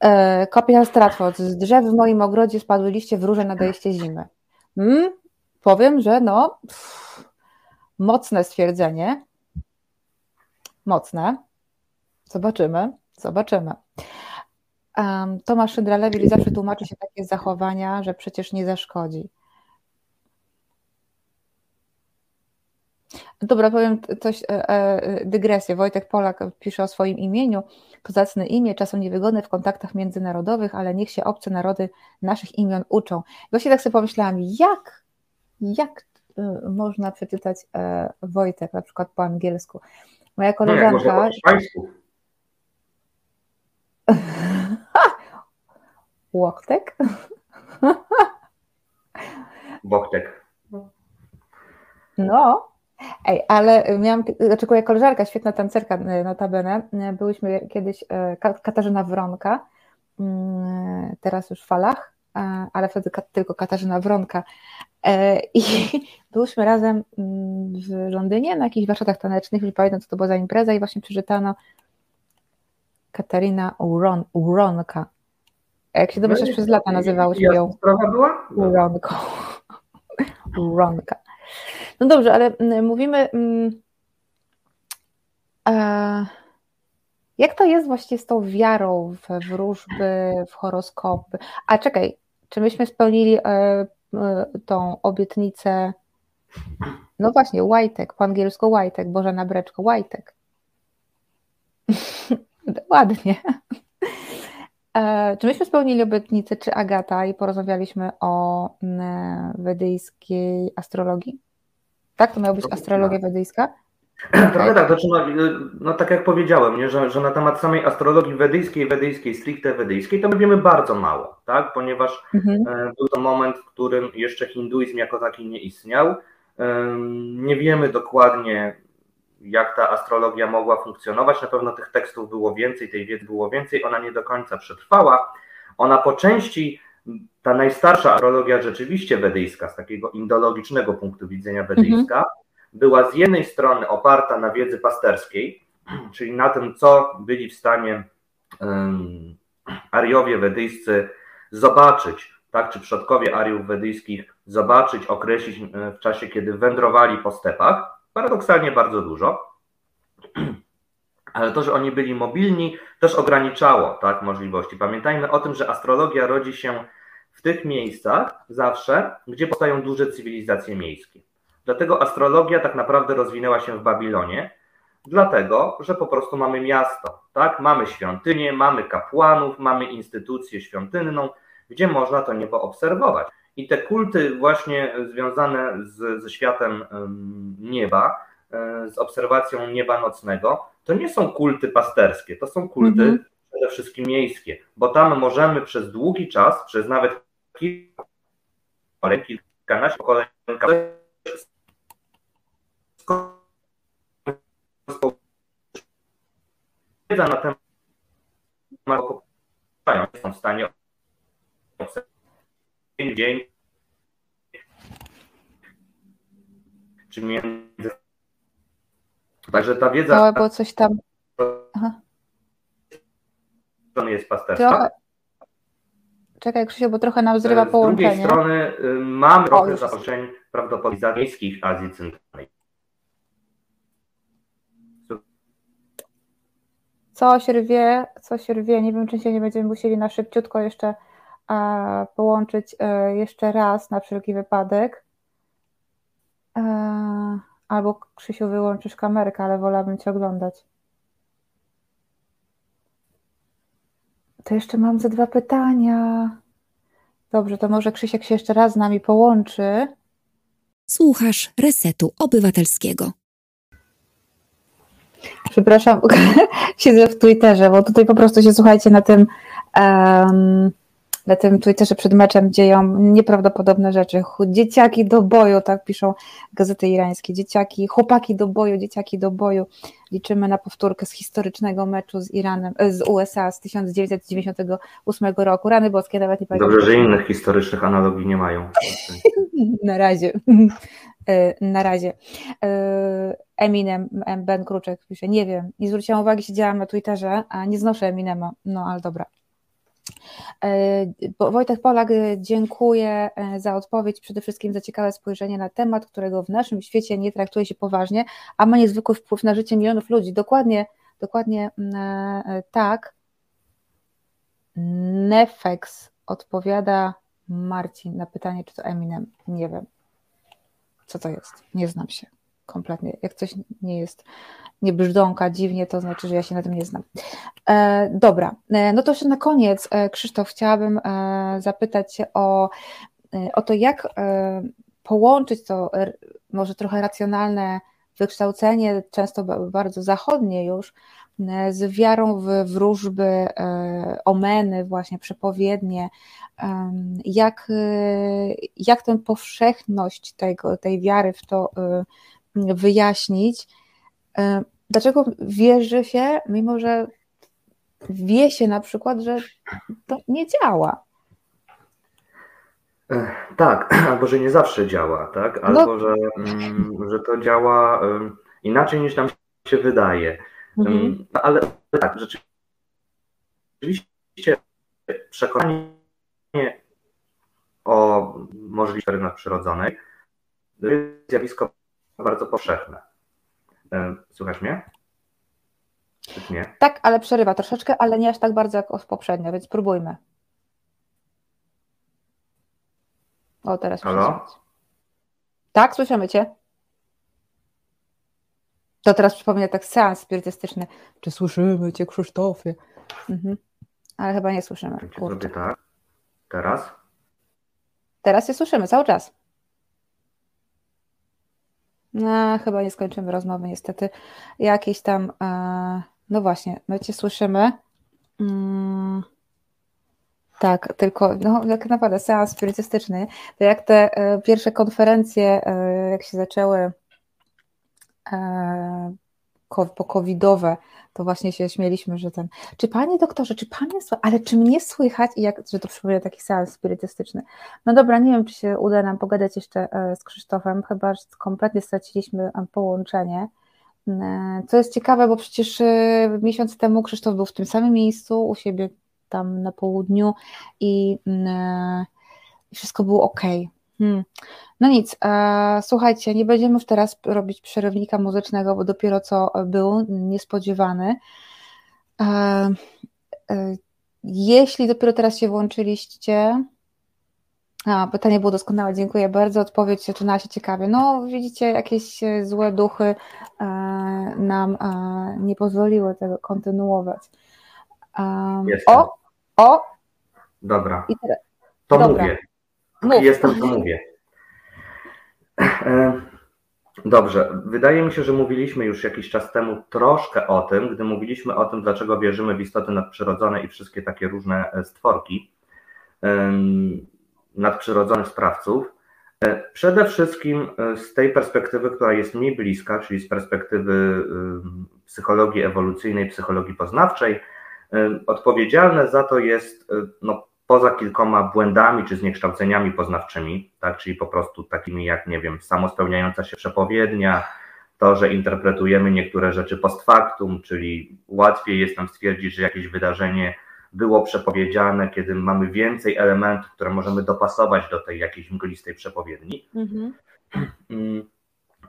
E, Kapitan Stratford. Z drzew w moim ogrodzie spadły liście w róże nadejście zimy. Hmm? Powiem, że no... Pff Mocne stwierdzenie. Mocne. Zobaczymy, zobaczymy. Um, Tomasz Szydralewicz zawsze tłumaczy się takie zachowania, że przecież nie zaszkodzi. Dobra, powiem coś, e, e, dygresję. Wojtek Polak pisze o swoim imieniu. To zacne imię, czasem niewygodne w kontaktach międzynarodowych, ale niech się obce narody naszych imion uczą. Właśnie tak sobie pomyślałam, jak, jak Y, można przeczytać e, Wojtek na przykład po angielsku. Moja koleżanka. No, Łoktek? Łoktek. No, Ej, ale miałam, znaczy moja koleżanka, świetna tancerka y, notabene, byłyśmy kiedyś, Katarzyna Wronka, mm, teraz już w falach, ale wtedy tylko Katarzyna Wronka. E, I byliśmy razem mm, w Londynie na jakichś warsztatach tanecznych, nie pamiętam co to była za impreza i właśnie przeczytano Katarina Uron, Uronka. Jak się domyślasz, no przez lata nazywałyśmy ją była? Uronką. Uronka. No dobrze, ale mm, mówimy... Mm, e, jak to jest właśnie z tą wiarą w wróżby, w horoskopy? A czekaj, czy myśmy spełnili e, e, tą obietnicę? No właśnie, Łajtek, po angielsku Łajtek, Bożena Breczko, Łajtek. Ładnie. E, czy myśmy spełnili obietnicę, czy Agata i porozmawialiśmy o wedyjskiej astrologii? Tak, to miała być astrologia wedyjska? Trochę tak, znaczy, no, no, tak jak powiedziałem, nie, że, że na temat samej astrologii wedyjskiej, wedyjskiej, stricte wedyjskiej, to my wiemy bardzo mało, tak? ponieważ mhm. E, był to moment, w którym jeszcze hinduizm jako taki nie istniał. Nie wiemy dokładnie, jak ta astrologia mogła funkcjonować. Na pewno tych tekstów było więcej, tej wiedzy było więcej, ona nie do końca przetrwała. Ona po części, ta najstarsza astrologia rzeczywiście wedyjska, z takiego indologicznego punktu widzenia wedyjska, mhm była z jednej strony oparta na wiedzy pasterskiej, czyli na tym, co byli w stanie um, Ariowie wedyjscy zobaczyć, tak, czy przodkowie Ariów wedyjskich zobaczyć, określić e, w czasie, kiedy wędrowali po stepach. Paradoksalnie bardzo dużo. Ale to, że oni byli mobilni, też ograniczało tak, możliwości. Pamiętajmy o tym, że astrologia rodzi się w tych miejscach zawsze, gdzie powstają duże cywilizacje miejskie. Dlatego astrologia tak naprawdę rozwinęła się w Babilonie, dlatego, że po prostu mamy miasto, tak? Mamy świątynię, mamy kapłanów, mamy instytucję świątynną, gdzie można to niebo obserwować. I te kulty właśnie związane z, ze światem nieba, e, z obserwacją nieba nocnego, to nie są kulty pasterskie, to są kulty mhm. przede wszystkim miejskie, bo tam możemy przez długi czas, przez nawet kilkanaście pokoleń, wiedza na temat są w stanie dzień czy między. Także ta wiedza. No, bo coś tam. Aha. jest pasterska. Trochę... Czekaj, Krzysiu, bo trochę nam zrywa połączenie. Z drugiej strony y, mamy trochę zaproszeń prawdopodobnie wiejskich Azji Centralnej. Coś rwie, coś rwie. Nie wiem, czy się nie będziemy musieli na szybciutko jeszcze połączyć e, jeszcze raz na wszelki wypadek. E, albo Krzysiu wyłączysz kamerkę, ale wolałabym Cię oglądać. To jeszcze mam ze dwa pytania. Dobrze, to może Krzysiek się jeszcze raz z nami połączy. Słuchasz Resetu Obywatelskiego. Przepraszam, siedzę w Twitterze, bo tutaj po prostu się słuchajcie na tym um, na tym Twitterze przed meczem dzieją nieprawdopodobne rzeczy. Dzieciaki do boju, tak piszą gazety irańskie. Dzieciaki, chłopaki do boju, dzieciaki do boju. Liczymy na powtórkę z historycznego meczu z Iranem, e, z USA z 1998 roku. Rany boskie nawet nie pamiętam. Dobrze, że innych historycznych analogii nie mają. na razie. E, na razie. E, Eminem, Ben Kruczek pisze, nie wiem, nie zwróciłam uwagi, siedziałam na Twitterze, a nie znoszę Eminema, no ale dobra. E, Wojtek Polak, e, dziękuję e, za odpowiedź, przede wszystkim za ciekawe spojrzenie na temat, którego w naszym świecie nie traktuje się poważnie, a ma niezwykły wpływ na życie milionów ludzi. Dokładnie, dokładnie tak. Nefex odpowiada Marcin na pytanie, czy to Eminem. Nie wiem, co to jest. Nie znam się kompletnie. Jak coś nie jest, nie brzdąka dziwnie, to znaczy, że ja się na tym nie znam. E, dobra, e, no to jeszcze na koniec, e, Krzysztof, chciałabym e, zapytać Cię o, e, o to, jak e, połączyć to może trochę racjonalne wykształcenie, często bardzo zachodnie już, z wiarą w wróżby, omeny, właśnie przepowiednie, jak, jak tę powszechność tego, tej wiary w to wyjaśnić, e, dlaczego wierzy się, mimo że wie się na przykład, że to nie działa. E, tak, albo że nie zawsze działa, tak? Albo no. że, mm, że to działa inaczej niż nam się wydaje. Mhm. No, ale tak, rzeczywiście przekonanie o możliwości nadprzyrodzonej to jest zjawisko bardzo powszechne. E, słuchasz mnie? Czy nie? Tak, ale przerywa troszeczkę, ale nie aż tak bardzo jak poprzednio, więc spróbujmy. O, teraz Halo? Tak, słyszymy Cię. To teraz przypomnę tak seans spirytystyczny. Czy słyszymy Cię, Krzysztofie? Mhm. Ale chyba nie słyszymy. Zrobię tak. Teraz? Teraz się słyszymy cały czas. No, chyba nie skończymy rozmowy, niestety. Jakieś tam, e, no właśnie, my Cię słyszymy. Mm, tak, tylko, no, jak naprawdę seans spirytystyczny, to jak te e, pierwsze konferencje, e, jak się zaczęły po covidowe, to właśnie się śmieliśmy, że ten, czy panie doktorze, czy pan jest, ale czy mnie słychać i jak, że to przypomina taki seans spirytystyczny. No dobra, nie wiem, czy się uda nam pogadać jeszcze e, z Krzysztofem, chyba, że kompletnie straciliśmy e, połączenie. E, co jest ciekawe, bo przecież miesiąc temu Krzysztof był w tym samym miejscu, u siebie tam na południu i wszystko było ok. Hmm. No nic, e, słuchajcie, nie będziemy już teraz robić przerywnika muzycznego, bo dopiero co był niespodziewany. E, e, jeśli dopiero teraz się włączyliście, a, pytanie było doskonałe, dziękuję bardzo. Odpowiedź zaczynała się ciekawie. No, widzicie, jakieś złe duchy e, nam e, nie pozwoliły tego kontynuować. E, o, o! Dobra. To Dobra. mówię. Mów. Jestem, to mówię. E, dobrze, wydaje mi się, że mówiliśmy już jakiś czas temu troszkę o tym, gdy mówiliśmy o tym, dlaczego wierzymy w istoty nadprzyrodzone i wszystkie takie różne e, stworki nadprzyrodzonych sprawców. E, przede wszystkim z tej perspektywy, która jest mi bliska, czyli z perspektywy psychologii ewolucyjnej, psychologii poznawczej, odpowiedzialne za to jest no, poza kilkoma błędami czy zniekształceniami poznawczymi, tak, czyli po prostu takimi jak, nie wiem, samospełniająca się przepowiednia, to, że interpretujemy niektóre rzeczy post factum, czyli łatwiej jest nam stwierdzić, że jakieś wydarzenie było przepowiedziane, kiedy mamy więcej elementów, które możemy dopasować do tej jakiejś mglistej przepowiedni. Mhm. Mm,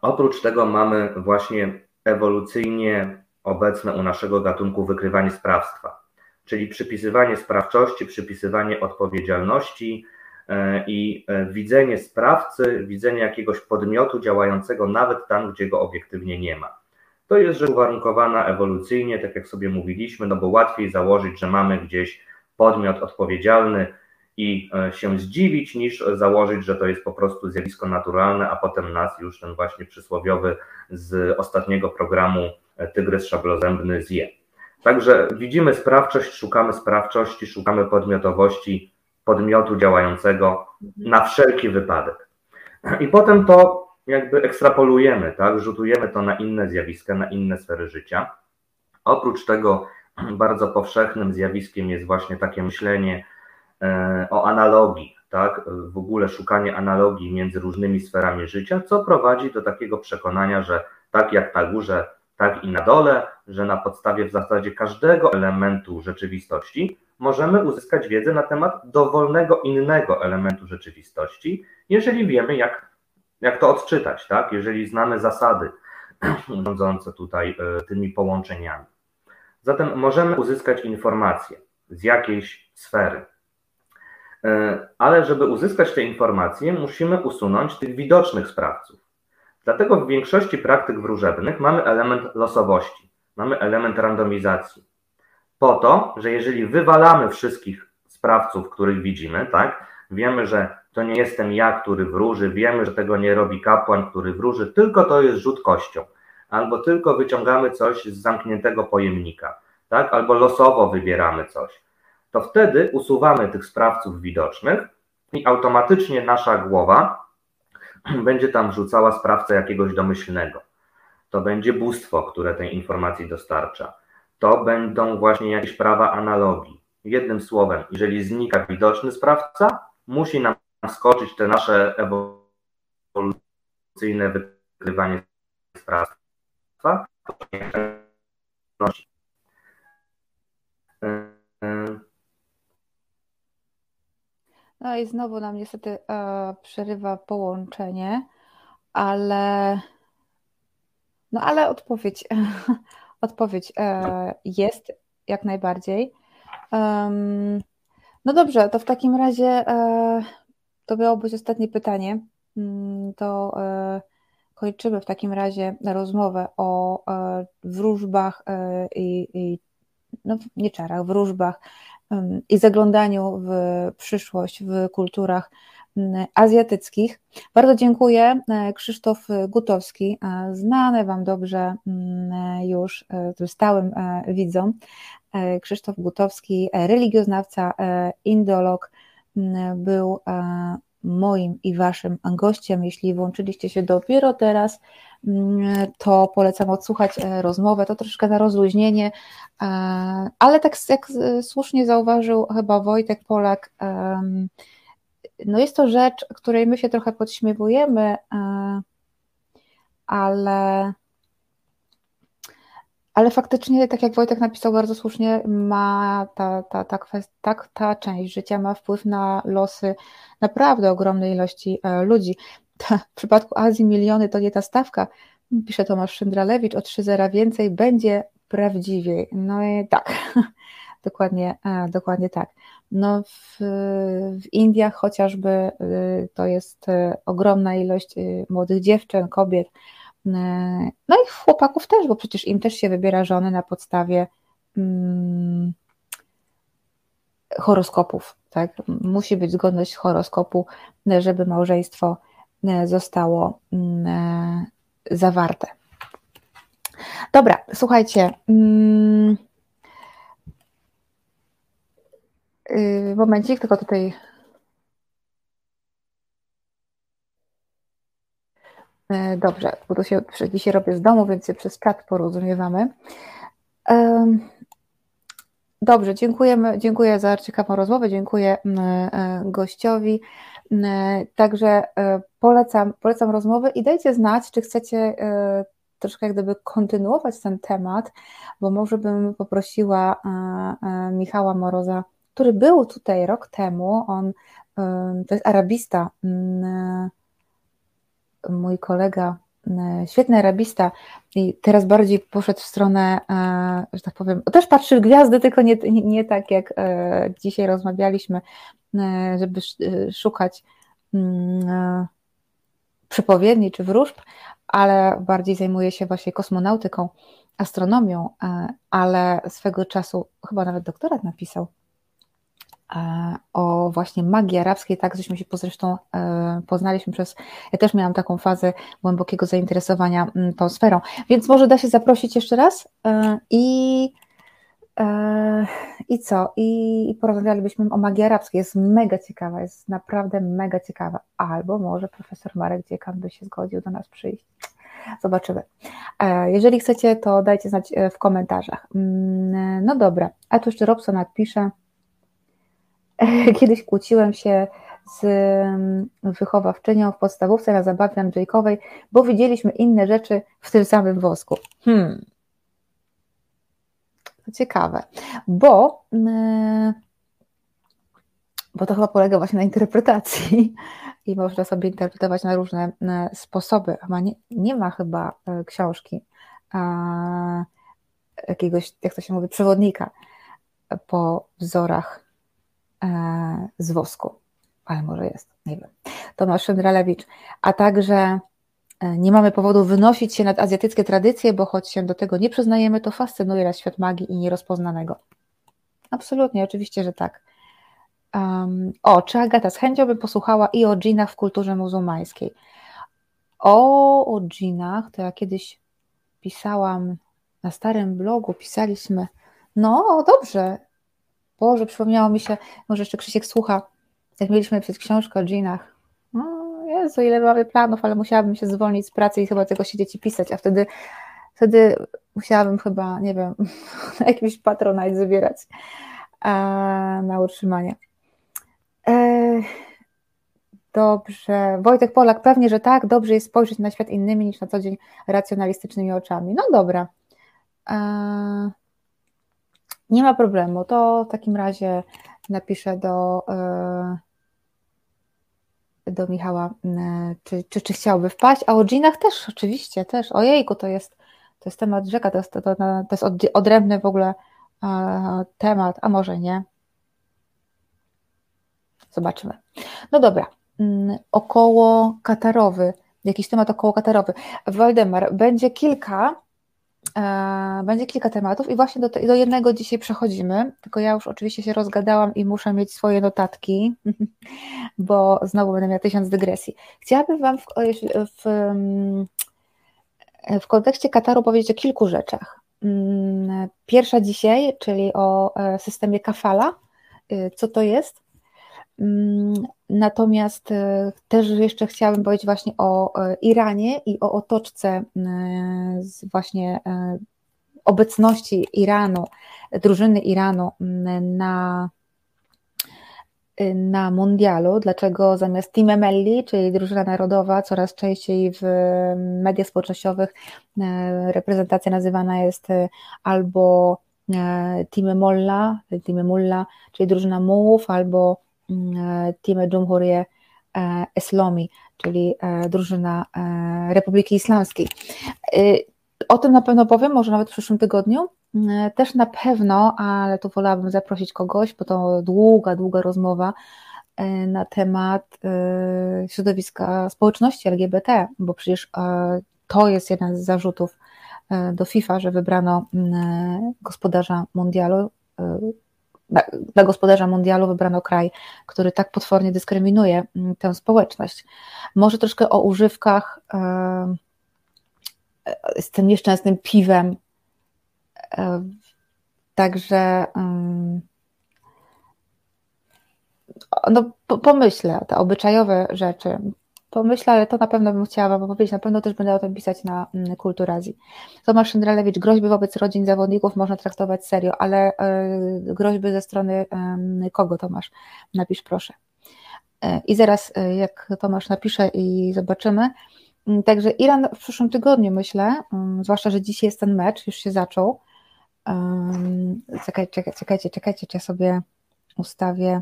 oprócz tego mamy właśnie ewolucyjnie obecne u naszego gatunku wykrywanie sprawstwa, czyli przypisywanie sprawczości, przypisywanie odpowiedzialności e, i e, widzenie sprawcy, widzenie jakiegoś podmiotu działającego nawet tam, gdzie go obiektywnie nie ma. To jest rzecz uwarunkowana ewolucyjnie, tak jak sobie mówiliśmy, no bo łatwiej założyć, że mamy gdzieś podmiot odpowiedzialny i e, się zdziwić, niż założyć, że to jest po prostu zjawisko naturalne, a potem nas już ten właśnie przysłowiowy z ostatniego programu tygrys szablozębny zje. Także widzimy sprawczość, szukamy sprawczości, szukamy podmiotowości podmiotu działającego na wszelki wypadek. I potem to jakby ekstrapolujemy, tak, rzutujemy to na inne zjawiska, na inne sfery życia. Oprócz tego bardzo powszechnym zjawiskiem jest właśnie takie myślenie e, o analogii, tak, w ogóle szukanie analogii między różnymi sferami życia, co prowadzi do takiego przekonania, że tak jak na górze, tak i na dole, że na podstawie w zasadzie każdego elementu rzeczywistości możemy uzyskać wiedzę na temat dowolnego innego elementu rzeczywistości, jeżeli wiemy, jak jak to odczytać, tak? Jeżeli znamy zasady rządzące tutaj e, tymi połączeniami. Zatem możemy uzyskać informacje z jakiejś sfery. E, ale żeby uzyskać te informacje, musimy usunąć tych widocznych sprawców. Dlatego w większości praktyk wróżebnych mamy element losowości, mamy element randomizacji. Po to, że jeżeli wywalamy wszystkich sprawców, których widzimy, tak, wiemy, że to nie jestem ja, który wróży, wiemy, że tego nie robi kapłan, który wróży, tylko to jest rzut kością, albo tylko wyciągamy coś z zamkniętego pojemnika, tak? albo losowo wybieramy coś, to wtedy usuwamy tych sprawców widocznych i automatycznie nasza głowa będzie tam wrzucała sprawcę jakiegoś domyślnego. To będzie bóstwo, które tej informacji dostarcza. To będą właśnie jakieś prawa analogii. Jednym słowem, jeżeli znika widoczny sprawca, musi nam skoczyć te nasze ewolucyjne wykrywanie sprawstwa. I znowu nam niestety e, przerywa połączenie, ale no ale odpowiedź, odpowiedź e, jest jak najbardziej. Um, no dobrze, to w takim razie e, to miało być ostatnie pytanie. Mm, to e, kończymy w takim razie rozmowę o e, wróżbach e, i, i no, nie czarach, wróżbach i zaglądaniu w przyszłość w kulturach azjatyckich. Bardzo dziękuję. Krzysztof Gutowski, znany Wam dobrze już stałym widzom. Krzysztof Gutowski, religioznawca, indolog, był e, moim i waszym gościem. Jeśli włączyliście się dopiero teraz, mm, to polecam odsłuchać e, rozmowę. To troszkę na rozluźnienie, e, ale tak jak słusznie zauważył chyba Wojtek Polak, no jest to rzecz, której my się trochę podśmiewujemy, ale ale faktycznie, tak jak Wojtek napisał bardzo słusznie, ma ta, ta, ta, kwest, ta, ta część życia ma wpływ na losy naprawdę ogromnej ilości e, ludzi. w przypadku Azji miliony to nie ta stawka, pisze Tomasz Szyndralewicz, o 3 zera więcej będzie prawdziwiej. No i tak, dokładnie, e, dokładnie tak. No w, w Indiach chociażby e, to jest ogromna ilość młodych dziewczyn, kobiet, no i chłopaków też, bo przecież im też się wybiera żony na podstawie hmm, horoskopów. Tak? Musi być zgodność horoskopu, żeby małżeństwo e, zostało hmm, zawarte. Dobra, słuchajcie. Hmm, momencik, tylko tutaj dobrze, bo to się dzisiaj robię z domu, więc się przez czat porozumiewamy. Dobrze, dziękujemy, dziękuję za ciekawą rozmowę, dziękuję gościowi. Także polecam, polecam rozmowę i dajcie znać, czy chcecie troszkę jak gdyby kontynuować ten temat, bo może bym poprosiła Michała Moroza, który był tutaj rok temu, on to jest arabista, mój kolega, świetny arabista i teraz bardziej poszedł w stronę, że tak powiem, też patrzy w gwiazdy, tylko nie, nie tak jak e, dzisiaj rozmawialiśmy, e, żeby e, szukać przepowiedni czy wróżb, ale bardziej zajmuje się właśnie kosmonautyką, astronomią, ale swego czasu chyba nawet doktorat napisał o właśnie magii arabskiej, tak żeśmy się zresztą e, poznaliśmy przez, ja też miałam taką fazę głębokiego zainteresowania mm, tą sferą, więc może da się zaprosić jeszcze raz e, i e, i co? I porozmawialibyśmy o magii arabskiej. Jest mega ciekawa, jest naprawdę mega ciekawa. Albo może profesor Marek Dziekan by się zgodził do nas przyjść. Zobaczymy. Jeżeli chcecie, to dajcie znać w komentarzach. Mm, no dobra, a tu jeszcze Robson napisze, Kiedyś kłóciłem się z mm, wychowawczynią w podstawówce na zabawie Andrzejkowej, bo widzieliśmy inne rzeczy w tym samym wosku. Hmm. Ciekawe, bo, mm, bo to chyba polega właśnie na interpretacji i można sobie interpretować na różne mm, sposoby. Chyba nie, nie ma chyba e, książki jakiegoś, jak to się mówi, przewodnika po wzorach z wosku, ale może jest, nie wiem. Tomasz Szyndralewicz, a także e, nie mamy powodu wynosić się nad azjatyckie tradycje, bo choć się do tego nie przyznajemy, to fascynuje nas świat magii i nierozpoznanego. Absolutnie, oczywiście, że tak. Um, o, czy Agata z chęcią by posłuchała i o dżinach w kulturze muzułmańskiej. O, o dżinach to ja kiedyś pisałam na starym blogu, pisaliśmy. No, dobrze, Boże, przypomniało mi się, może jeszcze Krzysiek słucha, jak mieliśmy przed książkę o dżinach. No, Jezu, ile mamy planów, ale musiałabym się zwolnić z pracy i chyba tego siedzieć i pisać, a wtedy, wtedy musiałabym chyba, nie wiem, na jakiś patronat zabierać na utrzymanie. E, dobrze. Wojtek Polak, pewnie, że tak. Dobrze jest spojrzeć na świat innymi niż na co dzień racjonalistycznymi oczami. No dobra. Nie ma problemu. To w takim razie napiszę do, e, do Michała, czy, czy, czy chciałby wpaść. A o dżinach też, oczywiście, też. Ojejku, to jest, to jest temat rzeka, to jest, to, to, to jest odrębny w ogóle e, temat, a może nie. Zobaczymy. No dobra. Około katarowy, jakiś temat około katarowy. Waldemar, będzie kilka będzie kilka tematów i właśnie do, do jednego dzisiaj przechodzimy, tylko ja już oczywiście się rozgadałam i muszę mieć swoje notatki, bo znowu będę miała tysiąc dygresji. Chciałabym Wam w, w, w kontekście Kataru powiedzieć o kilku rzeczach. Mm, pierwsza dzisiaj, czyli o e, systemie kafala, e, co to jest, Mm, natomiast e, też jeszcze chciałabym powiedzieć właśnie o e, Iranie i o otoczce e, właśnie obecności Iranu, drużyny Iranu na, na mundialu. Dlaczego zamiast Team Emelli, czyli drużyna narodowa, coraz częściej w mediach społecznościowych reprezentacja nazywana jest albo Team Molla, Team Mulla, czyli drużyna mułów, albo Team Dżumhuriye Islami, czyli e, drużyna e, Republiki Islamskiej. O tym na pewno powiem, może nawet w przyszłym tygodniu. Też na pewno, ale tu wolałabym zaprosić kogoś, bo to długa, długa rozmowa na temat środowiska społeczności LGBT, bo przecież to jest jeden z zarzutów do FIFA, że wybrano gospodarza mundialu dla gospodarza mundialu wybrano kraj, który tak potwornie dyskryminuje mm, tę społeczność. Może troszkę o używkach e, z tym nieszczęsnym piwem. E, także mm, no, pomyślę, te obyczajowe rzeczy, pomyślę, ale to na pewno bym chciała Wam powiedzieć, na pewno też będę o tym pisać na mm, Kulturazji. Tomasz Szyndralewicz, groźby wobec rodzin zawodników można traktować serio, ale y, groźby ze strony kogo Tomasz? Napisz proszę. Y, I zaraz jak Tomasz napisze i zobaczymy. Mm, także Iran w przyszłym tygodniu myślę, mm, zwłaszcza, że dzisiaj jest ten mecz, już się zaczął. Czekajcie, czekajcie, czekajcie, czy ja sobie ustawię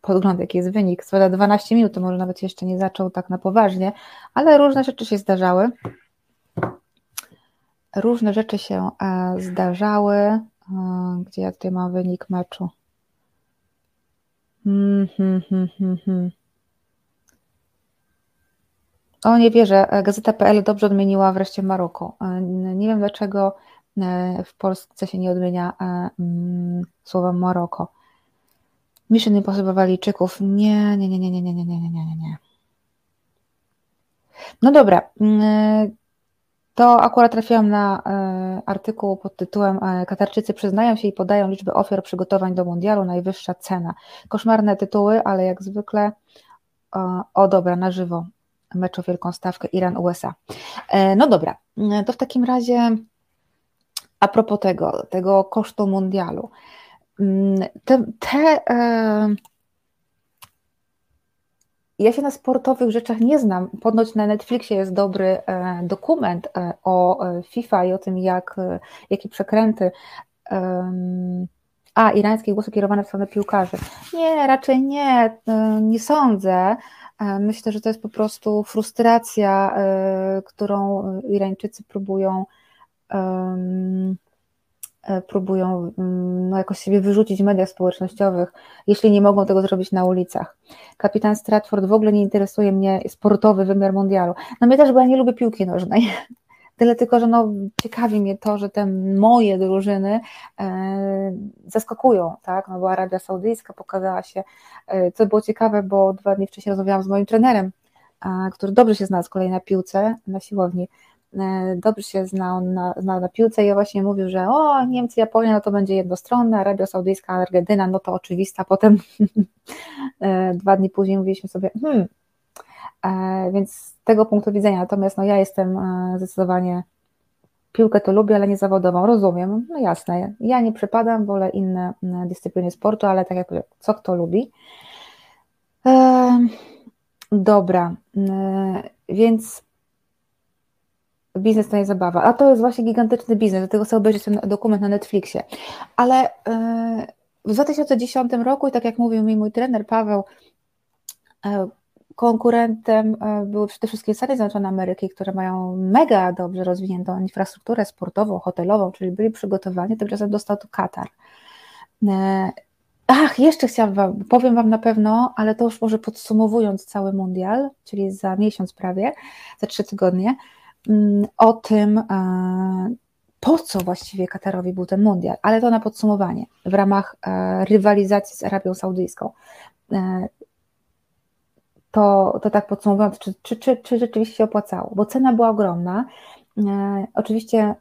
podgląd, jaki jest wynik. Co 12 minut, to może nawet jeszcze nie zaczął tak na poważnie, ale różne rzeczy się zdarzały. Różne rzeczy się e, zdarzały. E, gdzie ja tutaj mam wynik meczu? Hmm, hmm, hmm. O, nie wierzę. E, Gazeta.pl dobrze odmieniła wreszcie Maroko. Nie wiem dlaczego w Polsce się nie odmienia mm, słowa Maroko. Mission Impossible Walijczyków. Nie, nie, nie, nie, nie, nie, nie, nie, nie, nie, nie. No dobra. To akurat trafiłam na artykuł pod tytułem Katarczycy przyznają się i podają liczbę ofiar przygotowań do mundialu, najwyższa cena. Koszmarne tytuły, ale jak zwykle o dobra, na żywo mecz o wielką stawkę Iran-USA. No dobra, to w takim razie a propos tego, tego kosztu mundialu. Mm, te, te e, ja się na sportowych rzeczach nie znam. Ponoć na Netflixie jest dobry e, dokument e, o FIFA i o tym, jak, jakie przekręty. A, irańskie głosy kierowane w stronę piłkarzy. Nie, raczej nie, nie sądzę. Myślę, że to jest po prostu frustracja, którą Irańczycy próbują próbują mm, no, jakoś siebie wyrzucić w mediach społecznościowych, jeśli nie mogą tego zrobić na ulicach. Kapitan Stratford w ogóle nie interesuje mnie sportowy wymiar mundialu. No mnie też, bo ja nie lubię piłki nożnej. Tyle tylko, że no, ciekawi mnie to, że te moje drużyny e, zaskakują, tak? No bo Arabia Saudyjska pokazała się, e, co było ciekawe, bo dwa dni wcześniej rozmawiałam z moim trenerem, a, który dobrze się zna z kolei na piłce, na siłowni E, dobrze się znał na, znał na piłce i właśnie mówił, że o, Niemcy, Japonia, no to będzie jednostronne, Arabia Saudyjska, Argentyna, no to oczywista. Potem e, dwa dni później mówiliśmy sobie, hmm, e, więc z tego punktu widzenia, natomiast no ja jestem zdecydowanie, piłkę to lubię, ale nie zawodową, rozumiem, no jasne, ja nie przypadam, wolę inne dyscypliny sportu, ale tak jak powiem, co kto lubi. Dobra, więc biznes to nie zabawa. A to jest właśnie gigantyczny biznes, dlatego sobie obejrzeć ten dokument na Netflixie. Ale yy, w 2010 roku, i tak jak mówił mi mój trener Paweł, yy, konkurentem yy, były przede wszystkim Stany Zjednoczone Ameryki, które mają mega dobrze rozwiniętą infrastrukturę sportową, hotelową, czyli byli przygotowani, tymczasem dostał to Katar. Ach, jeszcze chciałam Wam, powiem Wam na pewno, ale to już może podsumowując cały mundial, czyli za miesiąc prawie, za trzy tygodnie, o tym, e, po co właściwie Katarowi był ten mundial, ale to na podsumowanie w ramach e, rywalizacji z Arabią Saudyjską. E, to, to tak podsumowując, czy, czy, czy, czy rzeczywiście się opłacało, bo cena była ogromna. Oczywiście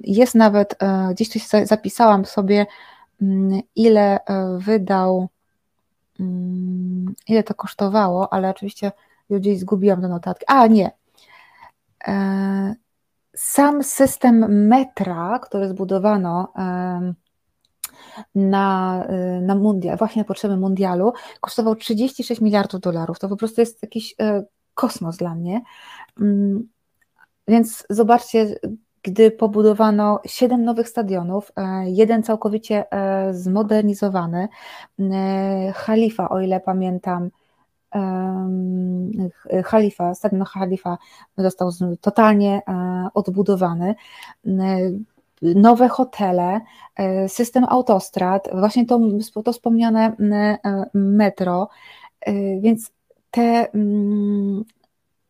jest nawet, gdzieś tu zapisałam sobie, mm, ile wydał, mm, ile to kosztowało, ale oczywiście gdzieś zgubiłam te notatki. A nie, sam system metra, który zbudowano na, e, na mundial, właśnie na potrzeby mundialu, kosztował 36 miliardów dolarów. To po prostu jest jakiś e, kosmos dla mnie. Mm, więc zobaczcie, gdy pobudowano siedem nowych stadionów, jeden całkowicie zmodernizowany, Halifa, o ile pamiętam, Halifa, stadion Halifa został totalnie e, odbudowany. Nowe hotele, e, system autostrad, właśnie to, to wspomniane e, metro, więc te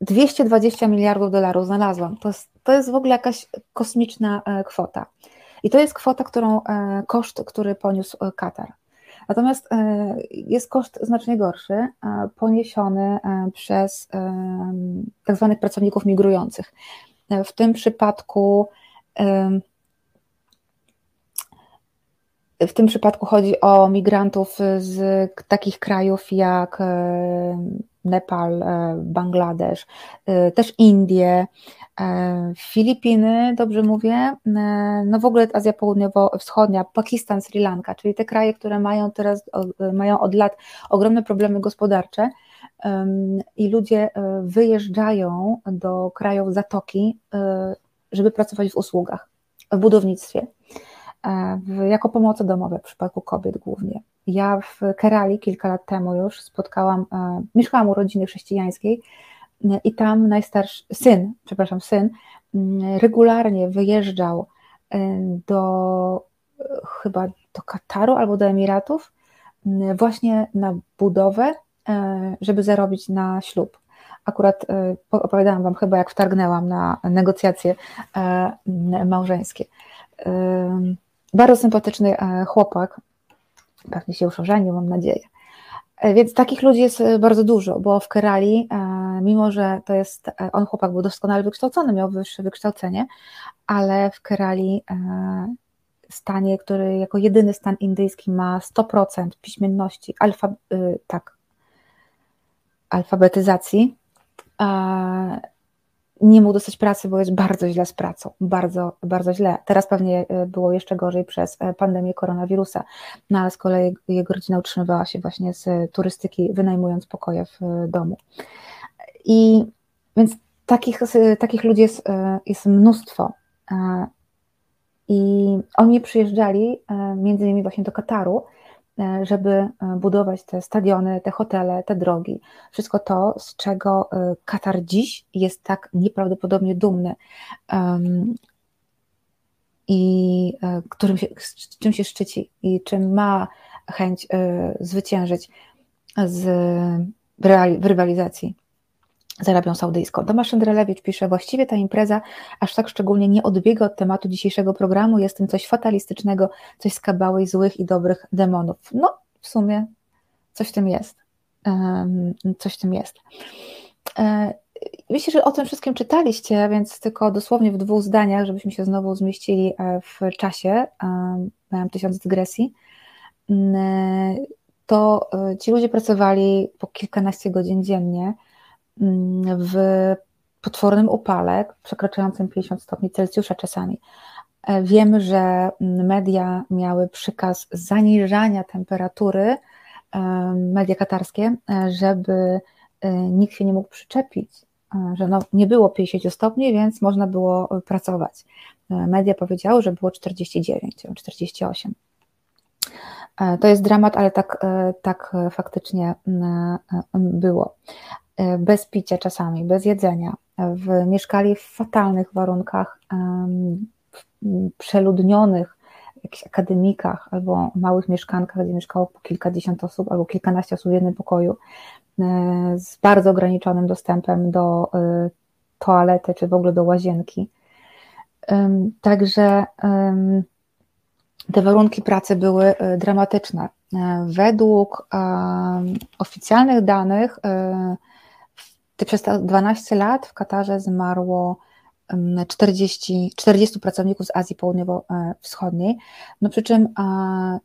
220 mm, miliardów dolarów znalazłam. To jest, to jest w ogóle jakaś kosmiczna kwota. I to jest kwota, którą koszt, który poniósł Katar. Natomiast e, jest koszt znacznie gorszy, e, poniesiony e, przez tak zwanych pracowników migrujących. W tym przypadku w tym przypadku chodzi o migrantów z takich krajów jak Nepal, Bangladesz, też Indie, Filipiny, dobrze mówię, no w ogóle Azja Południowo-Wschodnia, Pakistan, Sri Lanka, czyli te kraje, które mają teraz, mają od lat ogromne problemy gospodarcze i ludzie wyjeżdżają do krajów Zatoki, żeby pracować w usługach, w budownictwie. E, jako pomocy domowe w przypadku kobiet głównie. Ja w Kerali kilka lat temu już spotkałam, e, mieszkałam u rodziny chrześcijańskiej e, i tam najstarszy syn, przepraszam, syn mm, regularnie wyjeżdżał do chyba do Kataru albo do Emiratów właśnie na budowę, żeby zarobić na ślub. Akurat opowiadałam Wam chyba, jak wtargnęłam na negocjacje małżeńskie. Bardzo sympatyczny e, chłopak, pewnie się już ożenił, mam nadzieję. E, więc takich ludzi jest e, bardzo dużo, bo w Kerali, mimo że to jest, on chłopak był doskonale wykształcony, miał wyższe wykształcenie, ale w Kerali, stanie, który jako jedyny stan indyjski ma 100% piśmienności, alfa, tak, alfabetyzacji, nie mógł dostać pracy, bo jest bardzo źle z pracą, bardzo, bardzo źle. Teraz pewnie e, było jeszcze gorzej przez e, pandemię koronawirusa, no ale z kolei jego rodzina utrzymywała się właśnie z turystyki, wynajmując pokoje w e, domu. I więc takich, takich ludzi jest, jest mnóstwo. I oni przyjeżdżali między innymi właśnie do Kataru, E, żeby e, budować te stadiony, te hotele, te drogi. Wszystko to, z czego e, Katar dziś jest tak nieprawdopodobnie dumny i którym się, czym się szczyci i czym ma chęć zwyciężyć z, w rywalizacji z Arabią Saudyjską. Tomasz Szendrelewicz pisze, właściwie ta impreza aż tak szczególnie nie odbiega od tematu dzisiejszego programu, jest tym coś fatalistycznego, coś skabałej złych i dobrych demonów. No, w sumie coś w tym jest. Coś w tym jest. E, myślę, że o tym wszystkim czytaliście, więc tylko dosłownie w dwóch zdaniach, żebyśmy się znowu zmieścili e, w czasie. Miałam tysiąc dygresji. Mm, e, to ci ludzie pracowali po kilkanaście godzin dziennie w potwornym upale, przekraczającym 50 stopni Celsjusza czasami. E, wiemy, że media miały przykaz zaniżania temperatury, e, media katarskie, e, żeby nikt się nie mógł przyczepić, że no, nie było 50 stopni, więc można było pracować. Media powiedziały, że było 49, 48. To jest dramat, ale tak, tak faktycznie było. E, bez picia czasami, bez jedzenia, w, mieszkali w fatalnych warunkach, przeludnionych jakichś akademikach albo małych mieszkankach, gdzie mieszkało po kilkadziesiąt osób albo kilkanaście osób w jednym pokoju, e, z bardzo ograniczonym dostępem do e, toalety czy w ogóle do łazienki. Także te warunki pracy były dramatyczne. Według oficjalnych danych przez te 12 lat w Katarze zmarło 40, 40 pracowników z Azji Południowo-Wschodniej, no przy czym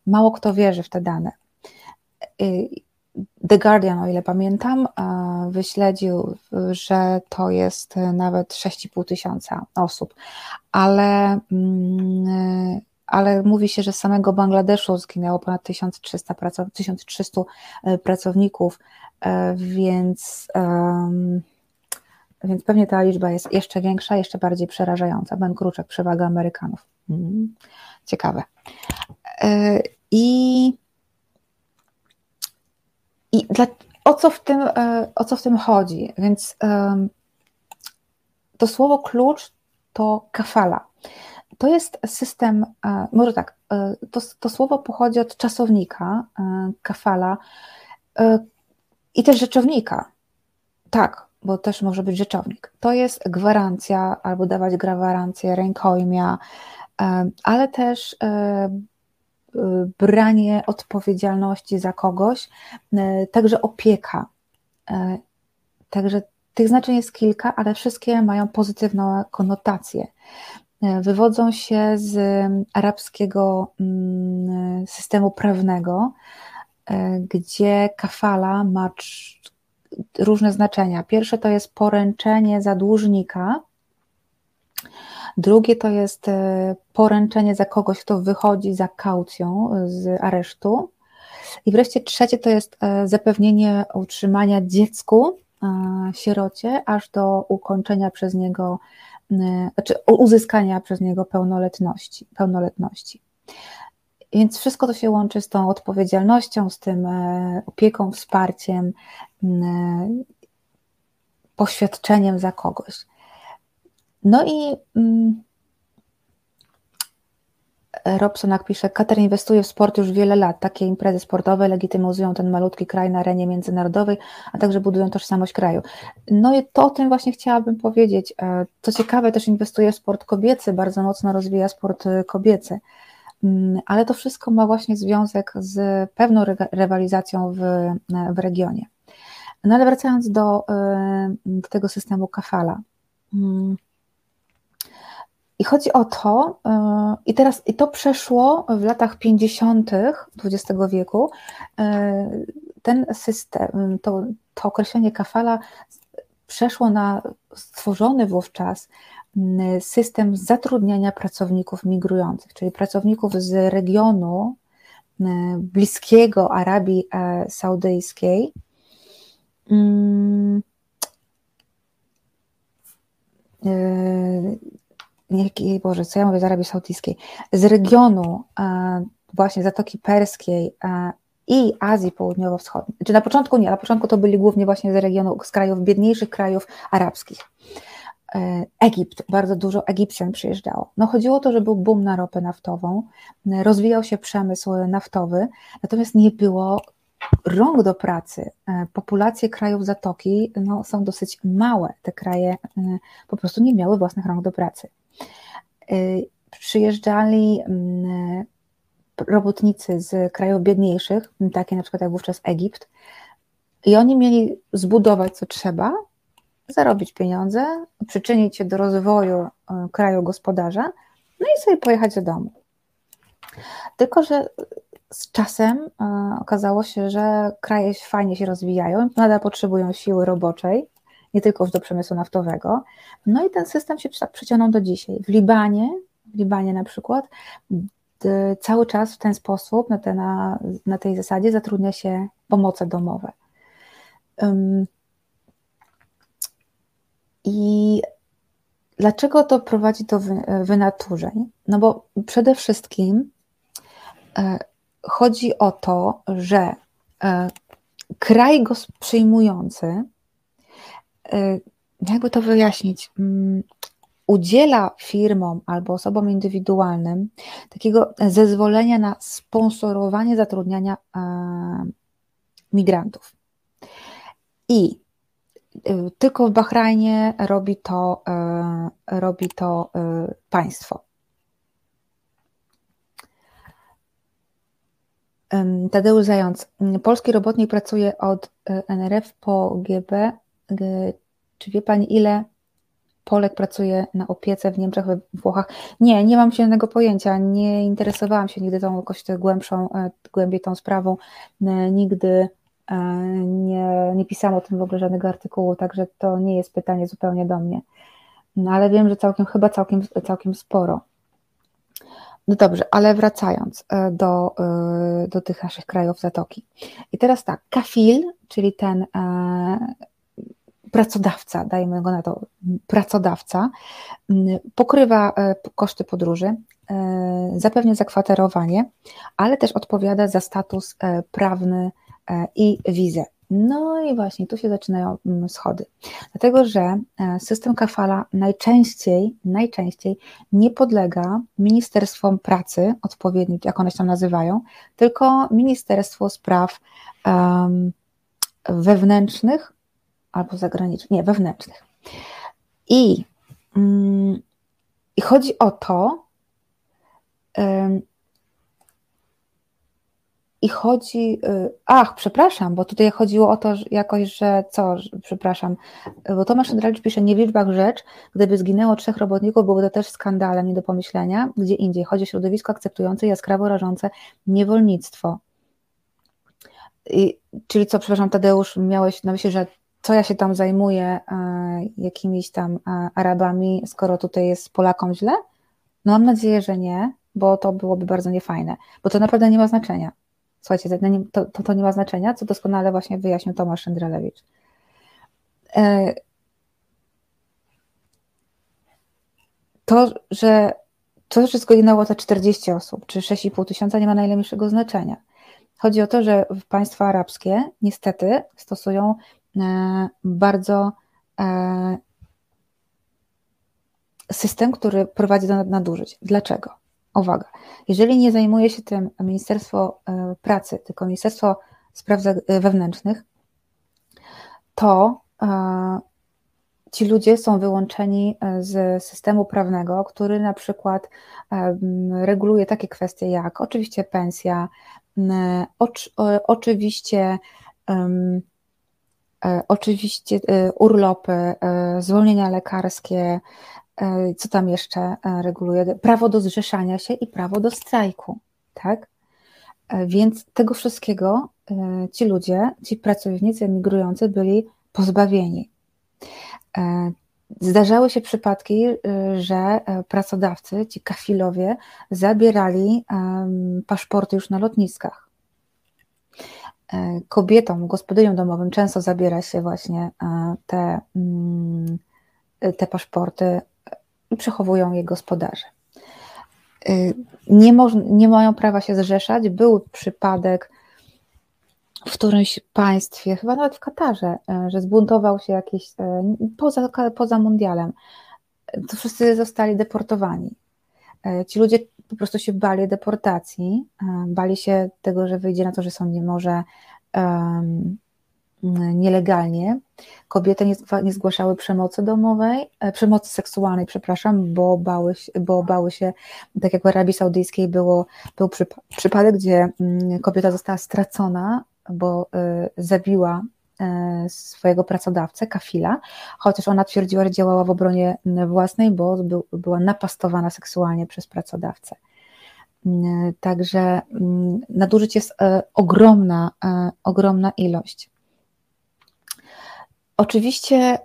mało kto wierzy w te dane. Y, The Guardian, o ile pamiętam, wyśledził, że to jest nawet 6,5 tysiąca osób, ale, mm, ale mówi się, że z samego Bangladeszu zginęło ponad 1300, 1300 e, pracowników E, więc, więc pewnie ta liczba jest jeszcze większa, jeszcze bardziej przerażająca. Ben Kruczek, przewaga Amerykanów. Mhm. Ciekawe. E, I, i dla, o, co w tym, o co w tym chodzi? Więc to słowo klucz to kafala. To jest system, może tak, to, to słowo pochodzi od czasownika kafala, i też rzeczownika. Tak, bo też może być rzeczownik. To jest gwarancja albo dawać gwarancję rękojmia, ale też e, e, branie odpowiedzialności za kogoś, e, także opieka. Także tych znaczeń jest kilka, ale wszystkie mają pozytywną konotację. Wywodzą się z arabskiego mm, systemu prawnego, gdzie kafala ma różne znaczenia. Pierwsze to jest poręczenie za dłużnika, drugie to jest poręczenie za kogoś, kto wychodzi za kaucją z aresztu, i wreszcie trzecie to jest e, zapewnienie utrzymania dziecku, e, sierocie, aż do ukończenia przez niego, e, znaczy uzyskania przez niego pełnoletności. pełnoletności. Więc wszystko to się łączy z tą odpowiedzialnością, z tym opieką, wsparciem, poświadczeniem za kogoś. No i mm, Robson pisze, Katar inwestuje w sport już wiele lat. Takie imprezy sportowe legitymizują ten malutki kraj na arenie międzynarodowej, a także budują tożsamość kraju. No i to o tym właśnie chciałabym powiedzieć. E, co ciekawe, też inwestuje w sport kobiecy, bardzo mocno rozwija sport e, kobiecy. Mm, ale to wszystko ma właśnie związek z pewną rywalizacją w, e, w regionie. No ale wracając do, do tego systemu kafala. Mm, i chodzi o to, e, i teraz i to przeszło w latach 50. XX wieku. E, ten system, to, to określenie kafala przeszło na stworzony wówczas system zatrudniania pracowników migrujących, czyli pracowników z regionu bliskiego Arabii e, Saudyjskiej. Nie, Boże, co ja mówię z Arabii Saudyjskiej, z regionu e, właśnie Zatoki Perskiej e, i Azji Południowo-Wschodniej. Czy na początku nie, na początku to byli głównie właśnie z regionu, z krajów, biedniejszych krajów arabskich. E, Egipt, bardzo dużo Egipcjan przyjeżdżało. No chodziło o to, że był boom na ropę naftową, rozwijał się przemysł naftowy, natomiast nie było rąk do pracy. Populacje krajów Zatoki no, są dosyć małe. Te kraje po prostu nie miały własnych rąk do pracy. Y, przyjeżdżali mm, robotnicy z krajów biedniejszych, takie na przykład jak wówczas Egipt, i oni mieli zbudować co trzeba, zarobić pieniądze, przyczynić się do rozwoju y, kraju gospodarza, no i sobie pojechać do domu. Tylko, że z czasem y, okazało się, że kraje fajnie się rozwijają, nadal potrzebują siły roboczej, nie tylko już do przemysłu naftowego. No i ten system się tak przeciągnął do dzisiaj. W Libanie, w Libanie na przykład, cały czas w ten sposób, na, te, na, na tej zasadzie zatrudnia się pomoce domowe. Um, I dlaczego to prowadzi do wynaturzeń? No bo przede wszystkim e, chodzi o to, że e, kraj go przyjmujący jakby to wyjaśnić, mm, udziela firmom albo osobom indywidualnym takiego zezwolenia na sponsorowanie zatrudniania e, migrantów. I y, tylko w Bahrajnie robi to, e, robi to e, państwo. Tadeusz Zając. Polski robotnik pracuje od NRF po GB czy wie Pani, ile Polek pracuje na opiece w Niemczech, we Włochach? Nie, nie mam zielonego pojęcia, nie interesowałam się nigdy tą jakoś głębszą, e, głębiej tą sprawą, e, nigdy e, nie, nie pisałam o tym w ogóle żadnego artykułu, także to nie jest pytanie zupełnie do mnie. No ale wiem, że całkiem, chyba całkiem, całkiem sporo. No dobrze, ale wracając do, do tych naszych krajów Zatoki. I teraz tak, kafil, czyli ten pracodawca, dajmy go na to, pracodawca, mm, pokrywa e, koszty podróży, e, zapewnia zakwaterowanie, ale też odpowiada za status e, prawny i wizę. No i właśnie tu się zaczynają mm, schody. Dlatego, że system kafala najczęściej, najczęściej nie podlega Ministerstwom Pracy, odpowiednio jak one się tam nazywają, tylko Ministerstwo Spraw um, Wewnętrznych albo zagranicznych, nie, wewnętrznych. I, mm, i chodzi o to, I chodzi, y, ach, przepraszam, bo tutaj chodziło o to że jakoś, że co, przepraszam, bo Tomasz Andralicz pisze, nie w liczbach rzecz, gdyby zginęło trzech robotników, byłoby to też skandalem, nie do pomyślenia, gdzie indziej. Chodzi o środowisko akceptujące, jaskrawo rażące niewolnictwo. I, czyli co, przepraszam, Tadeusz, miałeś na myśli, że co ja się tam zajmuję e, jakimiś tam e, Arabami, skoro tutaj jest Polakom źle? No mam nadzieję, że nie, bo to byłoby bardzo niefajne, bo to naprawdę nie ma znaczenia. Słuchajcie, to, to, to nie ma znaczenia, co doskonale właśnie wyjaśnił Tomasz Szendrelewicz. E, to, że to, że zginęło te 40 osób, czy 6,5 tysiąca, nie ma najmniejszego znaczenia. Chodzi o to, że państwa arabskie niestety stosują bardzo e, system, który prowadzi do nadużyć. Dlaczego? Uwaga, jeżeli nie zajmuje się tym Ministerstwo e, Pracy, tylko Ministerstwo Spraw Wewnętrznych, to ci ludzie są wyłączeni z systemu prawnego, który na przykład reguluje takie kwestie jak oczywiście pensja, oczywiście e, oczywiście e, urlopy, e, zwolnienia lekarskie, co tam jeszcze reguluje? Prawo do zrzeszania się i prawo do strajku, tak? Więc tego wszystkiego ci ludzie, ci pracownicy emigrujący byli pozbawieni. Zdarzały się przypadki, że pracodawcy, ci kafilowie, zabierali paszporty już na lotniskach. Kobietom, gospodyniom domowym często zabiera się właśnie te, mm, te paszporty i przechowują je gospodarze. Nie, moż, nie mają prawa się zrzeszać. Był przypadek w którymś państwie, chyba nawet w Katarze, że zbuntował się jakiś poza, poza mundialem. To wszyscy zostali deportowani. Ci ludzie po prostu się bali deportacji, bali się tego, że wyjdzie na to, że są nie może um, nielegalnie. Kobiety nie, nie zgłaszały przemocy domowej, e, przemocy seksualnej, przepraszam, bo bały, bo bały się, tak jak w Arabii Saudyjskiej było, był przypadek, gdzie mm, kobieta została stracona, bo y, zabiła swojego pracodawcę, kafila, chociaż ona twierdziła, że działała w obronie własnej, bo był, była napastowana seksualnie przez pracodawcę. Y, także mm, nadużyć jest ogromna, ogromna ilość. Oczywiście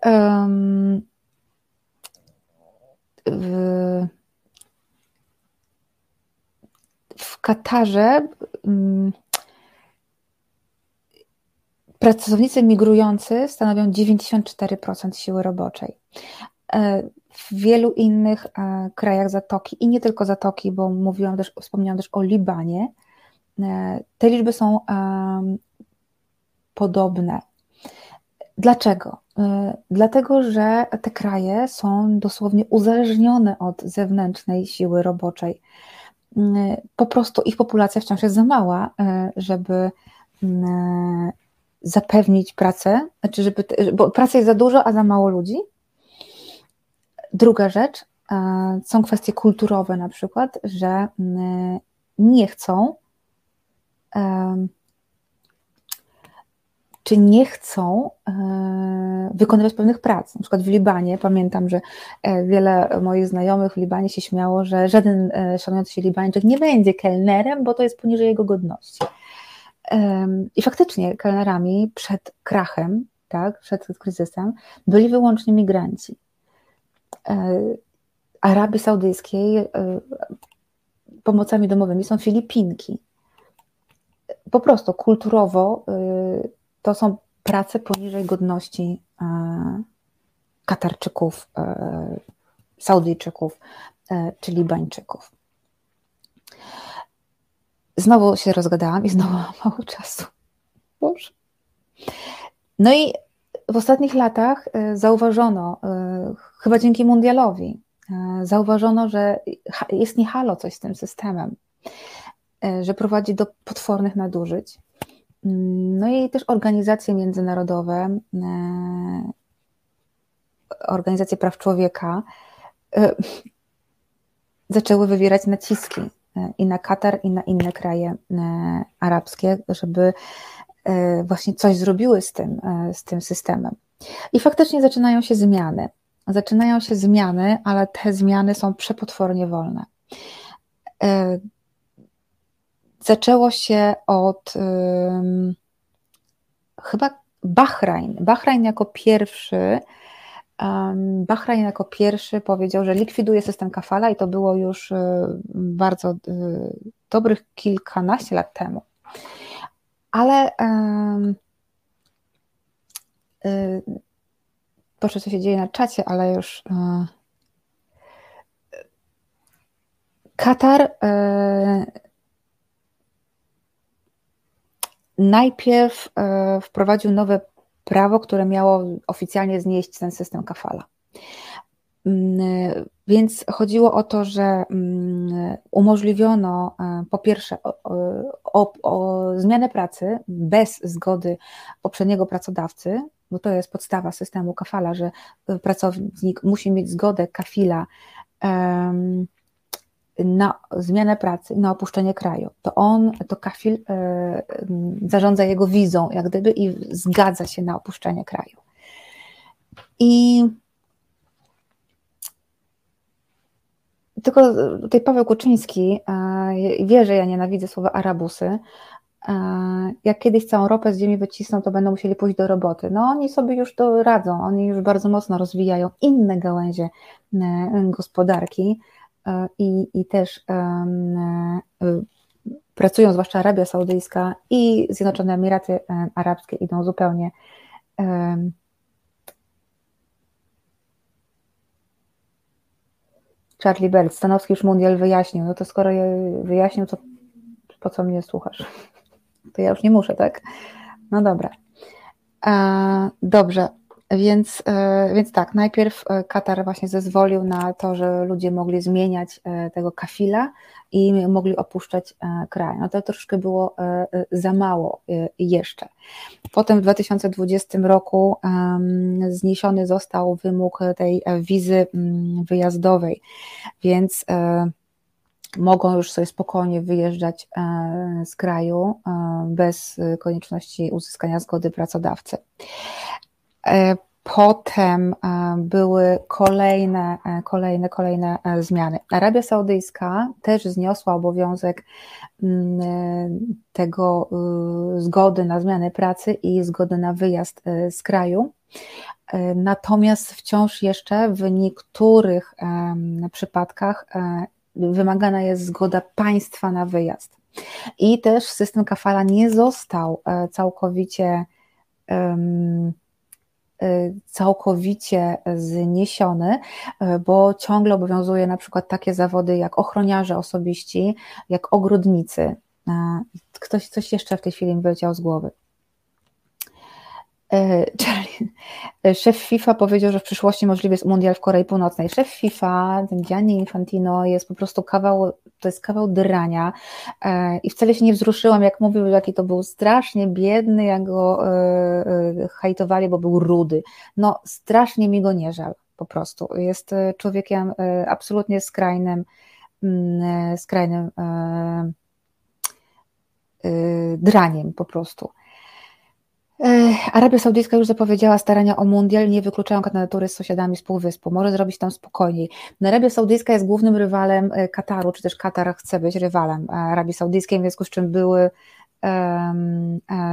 w, w Katarze um, pracownicy migrujący stanowią 94% siły roboczej. E, w wielu innych e, krajach Zatoki i nie tylko Zatoki, bo mówiłam też, wspomniałam też o Libanie, e, te liczby są podobne. Dlaczego? Dlatego, że te kraje są dosłownie uzależnione od zewnętrznej siły roboczej. Po prostu ich populacja wciąż jest za mała, żeby zapewnić pracę, znaczy żeby, bo pracy jest za dużo, a za mało ludzi. Druga rzecz, są kwestie kulturowe na przykład, że nie chcą czy nie chcą e, wykonywać pewnych prac. Na przykład w Libanie pamiętam, że e, wiele moich znajomych w Libanie się śmiało, że żaden e, szanujący się Libańczyk nie będzie kelnerem, bo to jest poniżej jego godności. I faktycznie kelnerami przed krachem, tak, przed kryzysem, byli wyłącznie migranci. Arabii Saudyjskiej pomocami domowymi są Filipinki. Po prostu kulturowo to są prace poniżej godności e, Katarczyków, e, Saudyjczyków e, czy Libańczyków. Znowu się rozgadałam i znowu mam mało czasu. Boże. No i w ostatnich latach zauważono, chyba dzięki mundialowi, zauważono, że jest nie halo coś z tym systemem, że prowadzi do potwornych nadużyć. No i też organizacje międzynarodowe, organizacje praw człowieka zaczęły wywierać naciski i na Katar, i na inne kraje arabskie, żeby właśnie coś zrobiły z tym, z tym systemem. I faktycznie zaczynają się zmiany. Zaczynają się zmiany, ale te zmiany są przepotwornie wolne. Zaczęło się od chyba Bahrain. Bahrain jako pierwszy Bahrain jako pierwszy powiedział, że likwiduje system kafala i to było już y, bardzo y, dobrych kilkanaście lat temu. Ale proszę, co się dzieje na czacie, ale już Katar najpierw e, wprowadził nowe prawo, które miało oficjalnie znieść ten system kafala. Mm, więc chodziło o to, że mm, umożliwiono e, po pierwsze o, o, o, zmianę pracy bez zgody poprzedniego pracodawcy, bo to jest podstawa systemu kafala, że pracownik musi mieć zgodę kafila na zmianę pracy, na opuszczenie kraju, to on, to kafil e, zarządza jego wizą, jak gdyby, i zgadza się na opuszczenie kraju. I tylko tutaj Paweł Kuczyński e, wie, że ja nienawidzę słowa arabusy. E, jak kiedyś całą ropę z ziemi wycisną, to będą musieli pójść do roboty. No oni sobie już to radzą, oni już bardzo mocno rozwijają inne gałęzie gospodarki, i, i też e, pracują, zwłaszcza Arabia Saudyjska i Zjednoczone Emiraty e, Arabskie idą zupełnie Charlie Bell, Stanowski już mundial wyjaśnił, no to skoro wyjaśnił, to po co mnie słuchasz? To ja już nie muszę, tak? No dobra. Dobrze. Więc, e, więc tak, najpierw e, Katar właśnie zezwolił na to, że ludzie mogli zmieniać e, tego kafila i mogli opuszczać kraj. No to troszkę było za mało jeszcze. Potem w 2020 roku zniesiony został wymóg tej wizy mm, wyjazdowej, więc mogą już sobie spokojnie wyjeżdżać z kraju bez konieczności uzyskania zgody pracodawcy. E, potem e, były kolejne, e, kolejne, kolejne zmiany. Arabia Saudyjska też zniosła obowiązek mm, tego zgody na zmianę pracy i zgody na wyjazd z kraju. Natomiast wciąż jeszcze w niektórych przypadkach wymagana jest zgoda państwa na wyjazd. I też system kafala nie został całkowicie całkowicie zniesiony, y, bo ciągle obowiązuje na przykład takie zawody jak ochroniarze osobiści, jak ogrodnicy. Y, ktoś coś jeszcze w tej chwili mi wyleciał z głowy. E, czyli szef FIFA powiedział, że w przyszłości możliwy jest mundial w Korei Północnej. Szef FIFA, ten Gianni Infantino jest po prostu kawał, to jest kawał drania e, i wcale się nie wzruszyłam, jak mówił, jaki to był strasznie biedny, jak go e, hajtowali, bo był rudy. No strasznie mi go nie żal po prostu. Jest człowiekiem absolutnie skrajnym, mm, skrajnym draniem po prostu. Arabia Saudyjska już zapowiedziała starania o mundial, nie wykluczają kandydatury z sąsiadami z Półwyspu, może zrobić tam spokojniej. No, Arabia Saudyjska jest głównym rywalem e, Kataru, czy też Katar chce być rywalem Arabii Saudyjskiej, w związku z czym były, e,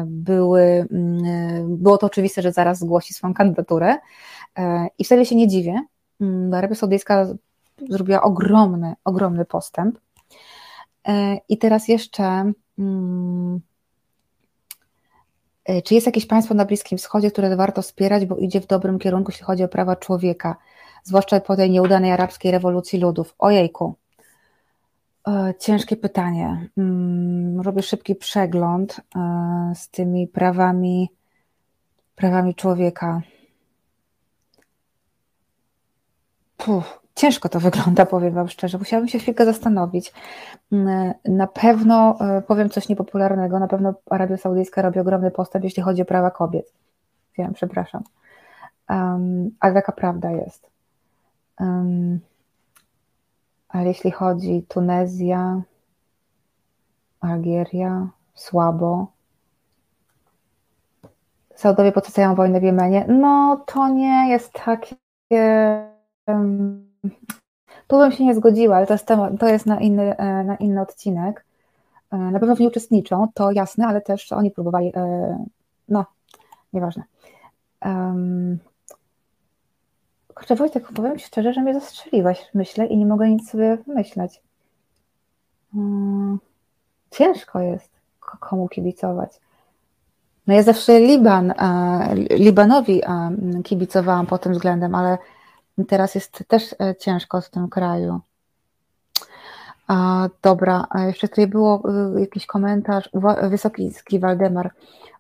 były, mm, było to oczywiste, że zaraz zgłosi swoją kandydaturę. E, i wtedy się nie dziwię, mm, Arabia Saudyjska zrobiła ogromny, ogromny postęp. I teraz jeszcze mm, E, czy jest jakieś państwo na Bliskim Wschodzie, które warto wspierać, bo idzie w dobrym kierunku, jeśli chodzi o prawa człowieka, zwłaszcza po tej nieudanej arabskiej rewolucji ludów? Ojejku, e, ciężkie pytanie. Mm, robię szybki przegląd e, z tymi prawami, prawami człowieka. Puh, Ciężko to wygląda, powiem Wam szczerze. Musiałabym się chwilkę zastanowić. Mm, na pewno e, powiem coś niepopularnego. Na pewno Arabia Saudyjska robi ogromny postęp, jeśli chodzi o prawa kobiet. Wiem, przepraszam. Um, ale taka prawda jest. Um, ale jeśli chodzi Tunezja, Algieria, słabo. Saudowie podsycają wojnę w Jemenie. No to nie jest takie. Tu bym się nie zgodziła, ale to jest, temat, to jest na, inny, e, na inny odcinek. E, na pewno w nie uczestniczą, to jasne, ale też oni próbowali. E, no, nieważne. Um, kurczę, Wojtek, powiem Ci szczerze, że mnie zastrzeliłaś, myślę, i nie mogę nic sobie wymyśleć. Um, ciężko jest komu kibicować. No ja zawsze Liban, Libanowi kibicowałam pod tym względem, ale teraz jest też e, ciężko w tym kraju. Dobra, jeszcze tutaj było y, jakiś komentarz. Wysoki Waldemar.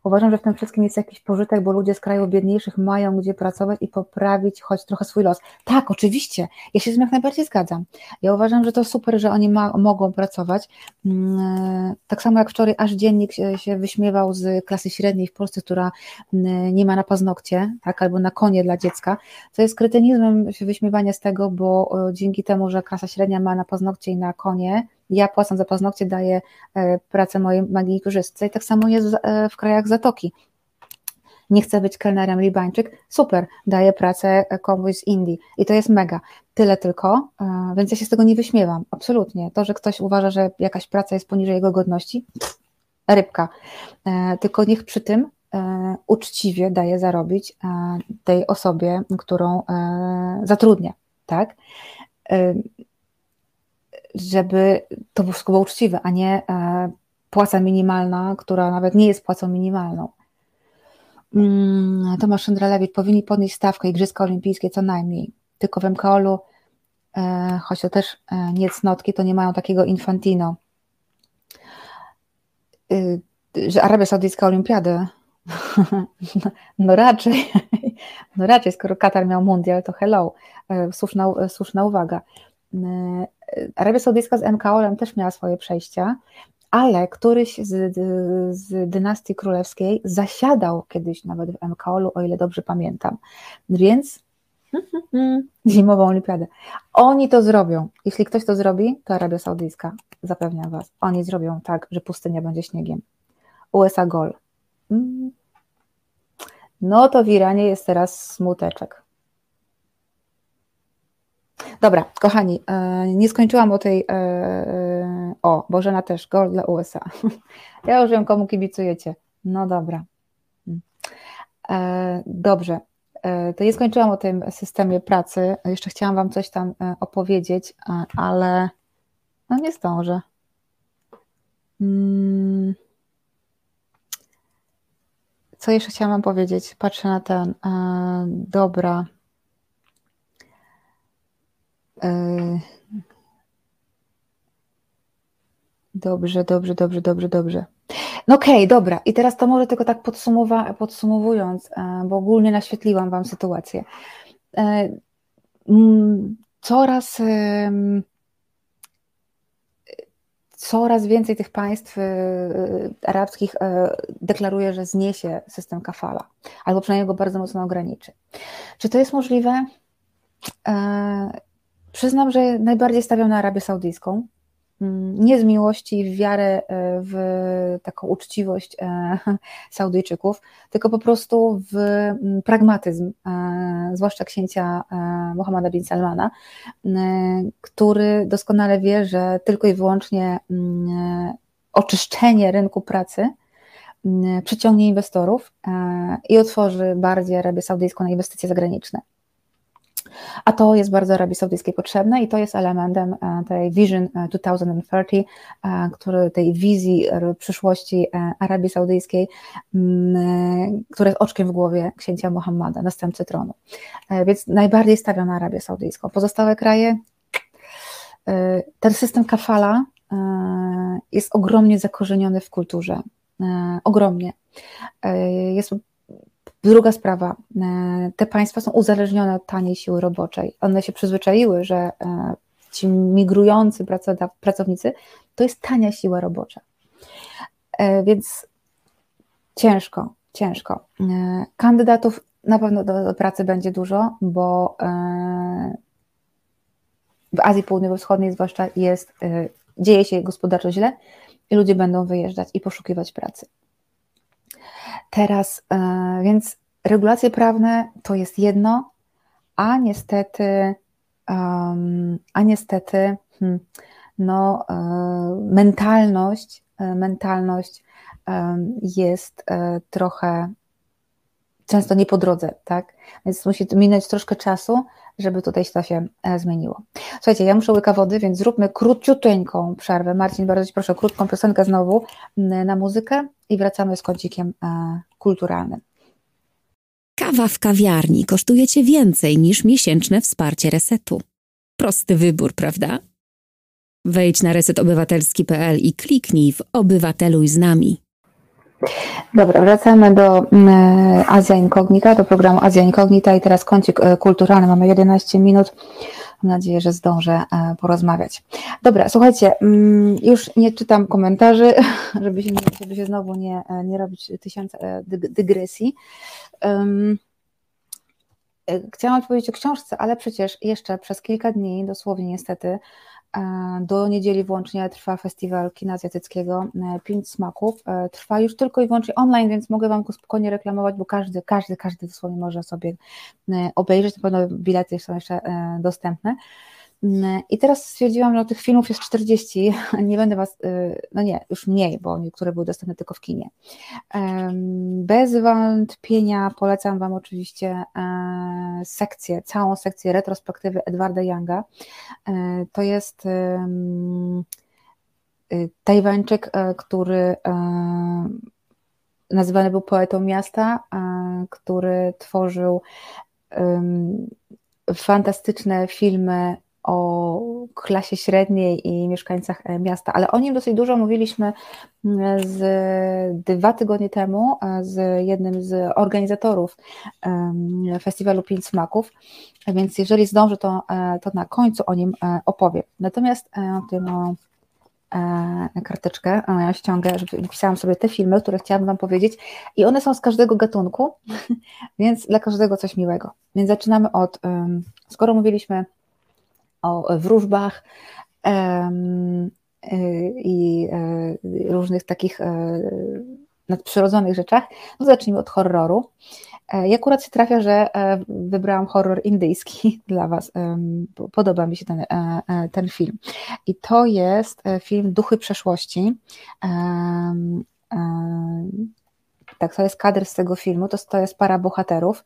Uważam, że w tym wszystkim jest jakiś pożytek, bo ludzie z krajów biedniejszych mają gdzie pracować i poprawić choć trochę swój los. Tak, oczywiście, ja się z tym jak najbardziej zgadzam. Ja uważam, że to super, że oni ma, mogą pracować. Mm, tak samo jak wczoraj aż dziennik się wyśmiewał z klasy średniej w Polsce, która mm, nie ma na paznokcie, tak, albo na konie dla dziecka, co jest krytynizmem się wyśmiewania z tego, bo dzięki temu, że klasa średnia ma na paznokcie i na konie, ja płacę za paznokcie, daję e, pracę mojej manikurzystce i tak samo jest e, w krajach Zatoki. Nie chcę być kelnerem Libańczyk, super, daję pracę komuś z Indii i to jest mega. Tyle tylko, e, więc ja się z tego nie wyśmiewam, absolutnie. To, że ktoś uważa, że jakaś praca jest poniżej jego godności, rybka. Tylko niech przy tym uczciwie daje zarobić tej osobie, którą zatrudnia, tak? Żeby to wszystko było uczciwe, a nie e, płaca minimalna, która nawet nie jest płacą minimalną. Mm, Tomasz Szyndralewicz powinni podnieść stawkę Igrzyska Olimpijskie co najmniej. Tylko w MKOL-u, e, choć to też e, nie cnotki, to nie mają takiego infantino. Y, że Arabia Saudyjska Olimpiadę no raczej, no raczej, skoro Katar miał mundial, to hello, słuszna, słuszna uwaga. Arabia Saudyjska z MKOL-em też miała swoje przejścia, ale któryś z, z dynastii królewskiej zasiadał kiedyś nawet w MKOL-u, o ile dobrze pamiętam. Więc zimową olimpiadę. Oni to zrobią. Jeśli ktoś to zrobi, to Arabia Saudyjska, zapewniam Was. Oni zrobią tak, że pustynia będzie śniegiem. USA gol. Mm. No to w Iranie jest teraz smuteczek. Dobra, kochani, e, nie skończyłam o tej. E, e, o, Bożena też, gol dla USA. Ja już wiem, komu kibicujecie. No dobra. Dobrze. To nie skończyłam o tym systemie pracy. Jeszcze chciałam Wam coś tam opowiedzieć, ale no nie zdążę. Mm. Co jeszcze chciałam Wam powiedzieć? Patrzę na ten. Dobra. E, dobrze, dobrze, dobrze, dobrze, dobrze. No okej, okay, dobra. I teraz to może tylko tak podsumowa podsumowując, e, bo ogólnie naświetliłam Wam sytuację. E, coraz, coraz więcej tych państw arabskich deklaruje, że zniesie system kafala, albo przynajmniej go bardzo mocno ograniczy. Czy to jest możliwe? Przyznam, że najbardziej stawiam na Arabię Saudyjską. Mm, nie z miłości w wiarę e, w taką uczciwość e, Saudyjczyków, tylko po prostu w mm, pragmatyzm, e, zwłaszcza księcia Mohammada bin Salmana, który doskonale wie, że tylko i wyłącznie mm, oczyszczenie rynku pracy przyciągnie inwestorów i otworzy bardziej Arabię Saudyjską na inwestycje zagraniczne. A to jest bardzo Arabii Saudyjskiej potrzebne i to jest elementem e, tej Vision 2030, e, e, który, tej wizji przyszłości Arabii Saudyjskiej, która jest oczkiem w głowie księcia Mohammada, następcy tronu. Więc najbardziej stawia na Arabię Saudyjską. Pozostałe kraje, ten system kafala jest ogromnie zakorzeniony w kulturze. Ogromnie. Jest Druga sprawa, e, te państwa są uzależnione od taniej siły roboczej. One się przyzwyczaiły, że e, ci migrujący pracownicy to jest tania siła robocza. E, więc ciężko, ciężko. Kandydatów na pewno do, do pracy będzie dużo, bo w Azji Południowo-Wschodniej zwłaszcza jest, dzieje się gospodarczo źle i ludzie będą wyjeżdżać i poszukiwać pracy. Teraz, e, więc regulacje prawne to jest jedno, a niestety, a niestety, hmm, no, e, mentalność, e, mentalność jest trochę często nie po drodze, tak? Więc musi minąć troszkę czasu, żeby tutaj to się zmieniło. Słuchajcie, ja muszę łyka wody, więc zróbmy króciuteńką przerwę. Marcin, bardzo Ci proszę, krótką piosenkę znowu na muzykę i wracamy z kącikiem kulturalnym. Kawa w kawiarni kosztuje Cię więcej niż miesięczne wsparcie resetu. Prosty wybór, prawda? Wejdź na resetobywatelski.pl i kliknij w Obywateluj z nami. Dobra, wracamy do mm, Azja Incognita, do programu Azja Incognita i teraz kącik e, kulturalny. Mamy 11 minut. Mam nadzieję, że zdążę e, porozmawiać. Dobra, słuchajcie, mm, już nie czytam komentarzy, żeby się, żeby się znowu nie, e, nie robić tysiąca dygresji. Chciałam powiedzieć o książce, ale przecież jeszcze przez kilka dni, dosłownie niestety, do niedzieli włącznie trwa festiwal kina azjatyckiego e, Pięć Smaków. E, trwa już tylko i wyłącznie online, więc mogę Wam go spokojnie reklamować, bo każdy, każdy, każdy dosłownie może sobie e, obejrzeć. Na pewno bilety są jeszcze dostępne. I teraz stwierdziłam, że tych filmów jest 40. Nie będę Was, y, no nie, już mniej, bo niektóre były dostępne tylko w kinie. Bez wątpienia polecam Wam oczywiście e, sekcję, całą sekcję retrospektywy Edwarda Younga. E, to jest y, Tajwańczyk, e, który nazywany był poetą miasta, który tworzył fantastyczne filmy o klasie średniej i mieszkańcach e, miasta, ale o nim dosyć dużo mówiliśmy mm, z dwa tygodnie temu e, z jednym z organizatorów festiwalu Pięć Smaków, więc jeżeli zdążę, to, e, to na końcu o nim opowiem. Natomiast tutaj mam karteczkę, ja ściągę, żeby pisałam sobie te filmy, które chciałabym Wam powiedzieć i one są z każdego gatunku, więc dla każdego coś miłego. Więc zaczynamy od, skoro mówiliśmy o wróżbach y, i e, różnych takich e, nadprzyrodzonych rzeczach, no zacznijmy od horroru. E, I akurat się trafia, że wybrałam horror indyjski dla Was. Podoba mi się ten, ten film. I to jest film Duchy Przeszłości tak, to jest kadr z tego filmu, to, to jest para bohaterów,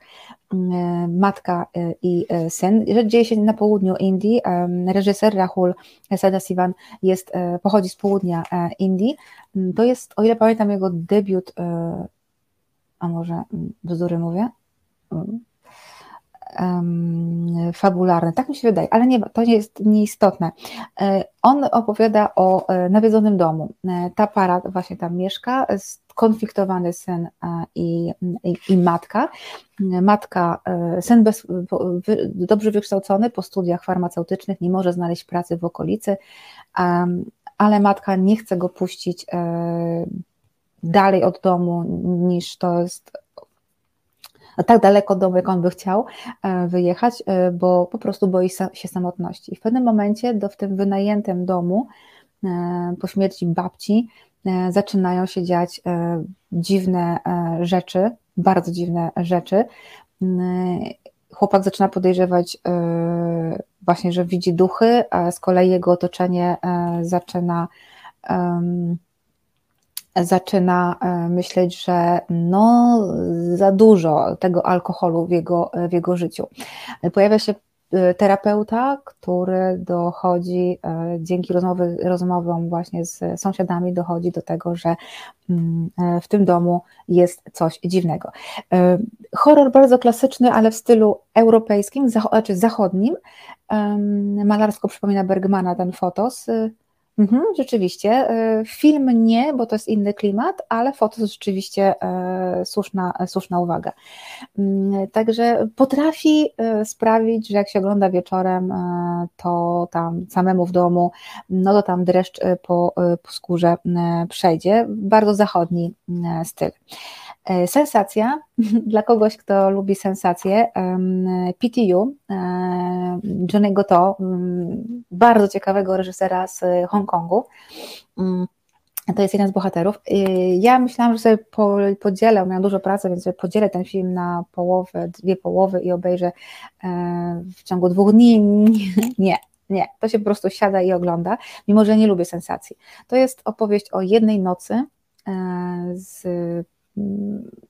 mm, matka y, i y, syn. Rzecz dzieje się na południu Indii. Reżyser Rahul Sadasivan jest, pochodzi z południa Indii. Mm, to jest, o ile pamiętam, jego debiut, a może mm, bzdury mówię? fabularny, tak mi się wydaje, ale nie, to nie jest nieistotne. On opowiada o nawiedzonym domu. Ta para właśnie tam mieszka, skonfliktowany syn i, i, i matka. Matka, e, syn bez, dobrze wykształcony po studiach farmaceutycznych, nie może znaleźć pracy w okolicy, ale matka nie chce go puścić e, dalej od domu niż to jest tak daleko domu, jak on by chciał e, wyjechać, bo po prostu boi się samotności. I w pewnym momencie do, w tym wynajętym domu po śmierci babci E, zaczynają się dziać e, dziwne e, rzeczy, bardzo dziwne rzeczy. Chłopak zaczyna podejrzewać właśnie, że widzi duchy, a z kolei jego otoczenie zaczyna zaczyna myśleć, że no za dużo tego alkoholu w jego, w jego życiu. Pojawia się terapeuta, który dochodzi y, dzięki rozmowy, rozmowom właśnie z sąsiadami, dochodzi do tego, że mm, e, w tym domu jest coś dziwnego. Y, horror bardzo klasyczny, ale w stylu europejskim, czy znaczy zachodnim. Malarsko przypomina Bergmana ten fotos, Mhm, rzeczywiście. E, film nie, bo to jest inny klimat, ale foto to rzeczywiście e, słuszna, słuszna uwaga. Mm, także potrafi e, sprawić, że jak się ogląda wieczorem, to tam samemu w domu, no to tam dreszcz po, po skórze przejdzie. Bardzo zachodni styl. E, sensacja dla kogoś, kto lubi sensacje. PTU, e, Johnny'ego To, bardzo ciekawego reżysera z Hongkongu. Mm, to jest jeden z bohaterów. Ja myślałam, że sobie podzielę, miałam dużo pracy, więc podzielę ten film na połowę, dwie połowy i obejrzę w ciągu dwóch dni. Nie, nie, to się po prostu siada i ogląda, mimo że nie lubię sensacji. To jest opowieść o jednej nocy z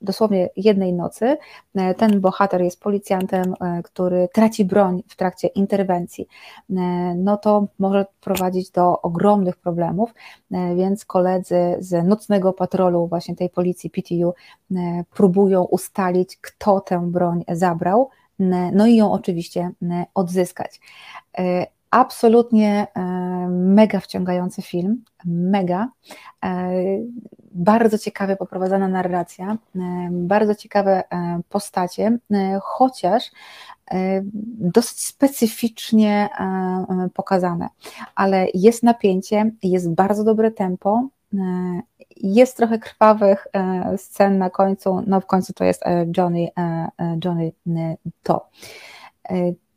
dosłownie jednej nocy. E, ten bohater jest policjantem, e, który traci broń w trakcie interwencji. E, no to może prowadzić do ogromnych problemów, więc koledzy z nocnego patrolu, właśnie tej policji PTU, próbują ustalić, kto tę broń zabrał, no i ją oczywiście odzyskać. Absolutnie mega wciągający film, mega. Bardzo ciekawie poprowadzona narracja, bardzo ciekawe postacie, chociaż dosyć specyficznie pokazane, ale jest napięcie, jest bardzo dobre tempo, jest trochę krwawych scen na końcu, no w końcu to jest Johnny, Johnny to.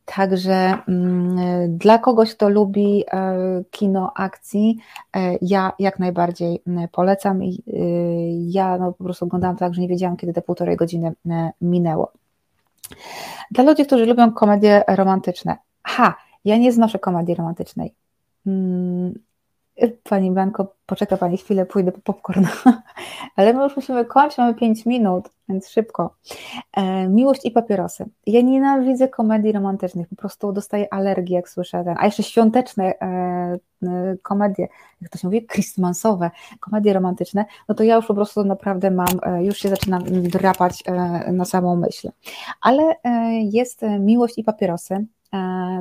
Także mm, dla kogoś, kto lubi e, kino akcji, e, ja jak najbardziej polecam. E, ja no, po prostu oglądałam tak, że nie wiedziałam, kiedy te półtorej godziny minęło. Dla ludzi, którzy lubią komedie romantyczne. Ha, ja nie znoszę komedii romantycznej. Pani Banko, poczeka Pani chwilę, pójdę po popcorn. Ale my już musimy kończyć, mamy 5 minut, więc szybko. E, miłość i papierosy. Ja nienawidzę komedii romantycznych, po prostu dostaję alergii, jak słyszę ten. A jeszcze świąteczne e, e, komedie, jak to się mówi, christmasowe, komedie romantyczne, no to ja już po prostu naprawdę mam, e, już się zaczynam drapać e, na samą myśl. Ale jest miłość i papierosy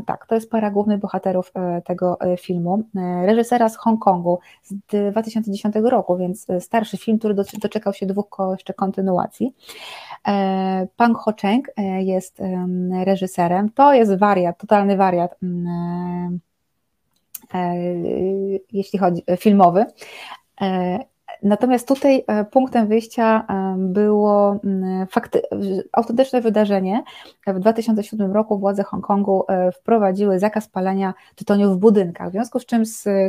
tak, to jest para głównych bohaterów e, tego e, filmu. Reżysera z Hongkongu z 2010 roku, więc starszy film, który doczekał się dwóch jeszcze kontynuacji. Pang Ho Cheng jest reżyserem. To jest wariat, totalny wariat jeśli chodzi filmowy. Natomiast tutaj e, punktem wyjścia e, było fakty, autentyczne wydarzenie. W 2007 roku władze Hongkongu e, wprowadziły zakaz palenia tytoniu w budynkach, w związku z czym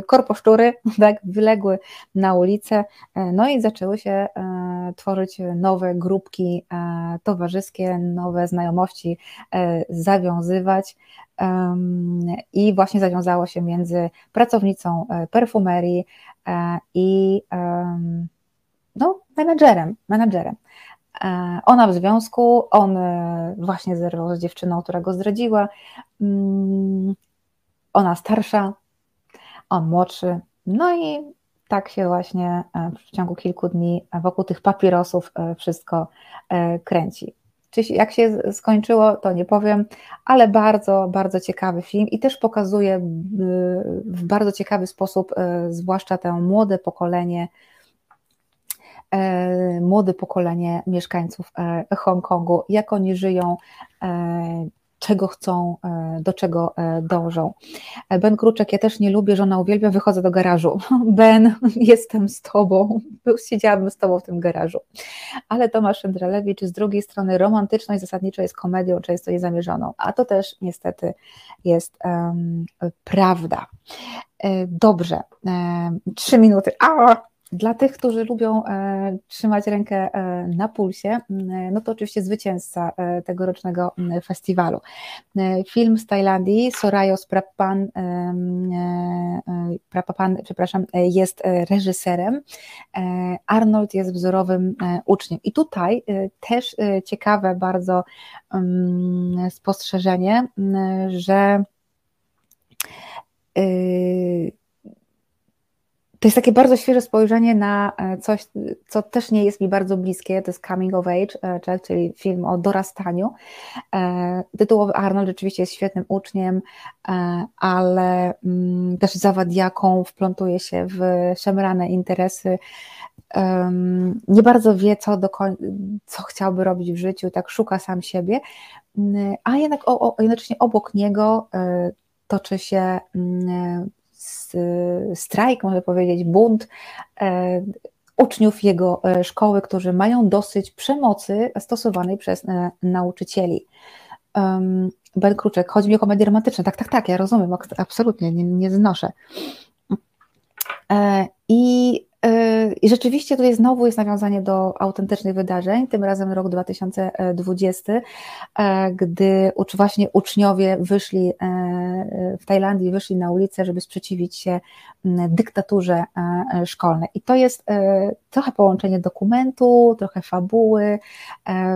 korposzczury tak, wyległy na ulicę, no i zaczęły się tworzyć nowe grupki towarzyskie, nowe znajomości zawiązywać i właśnie zawiązało się między pracownicą perfumerii E, i no, menadżerem, menadżerem. E, ona w związku, on e, właśnie zerwał z dziewczyną, która go zdradziła. Mm, ona starsza, on młodszy. No i tak się właśnie w ciągu kilku dni wokół tych papierosów wszystko kręci. Czy jak się skończyło, to nie powiem, ale bardzo, bardzo ciekawy film i też pokazuje y, w bardzo ciekawy sposób, y, zwłaszcza to młode pokolenie, y, młode pokolenie mieszkańców Hongkongu, jak oni żyją, czego chcą, e, do czego e, dążą. E, ben Kruczek, ja też nie lubię, żona uwielbia, wychodzę do garażu. Ben, jestem z tobą, siedziałabym z tobą w tym garażu. Ale Tomasz Szyndralewicz z drugiej strony romantyczną i zasadniczo jest komedią, często niezamierzoną, a to też niestety jest um, prawda. Dobrze, trzy minuty. A, dla tych, którzy lubią e, trzymać rękę e, na pulsie, no to oczywiście zwycięzca e, tegorocznego festiwalu. Film z Tajlandii, Sorayos Prapan, Prapapan, przepraszam, jest reżyserem. Arnold jest wzorowym uczniem. I tutaj też ciekawe bardzo spostrzeżenie, że to jest takie bardzo świeże spojrzenie na e, coś, co też nie jest mi bardzo bliskie, to jest Coming of Age, e, czyli film o dorastaniu. E, tytułowy Arnold rzeczywiście jest świetnym uczniem, ale mm, też zawadiaką, wplątuje się w szemrane interesy, nie bardzo wie, co, do koń- co chciałby robić w życiu, tak szuka sam siebie, mm, a jednak o, o, jednocześnie obok niego toczy się mm, strajk, można powiedzieć, bunt e, uczniów jego e, szkoły, którzy mają dosyć przemocy stosowanej przez e, nauczycieli. Ben Kruczek, chodzi mi o komedię romantyczną. Tak, tak, tak, ja rozumiem, absolutnie, nie, nie znoszę. I i rzeczywiście tutaj znowu jest nawiązanie do autentycznych wydarzeń, tym razem rok 2020, gdy właśnie uczniowie wyszli w Tajlandii, wyszli na ulicę, żeby sprzeciwić się dyktaturze szkolnej. I to jest trochę połączenie dokumentu, trochę fabuły,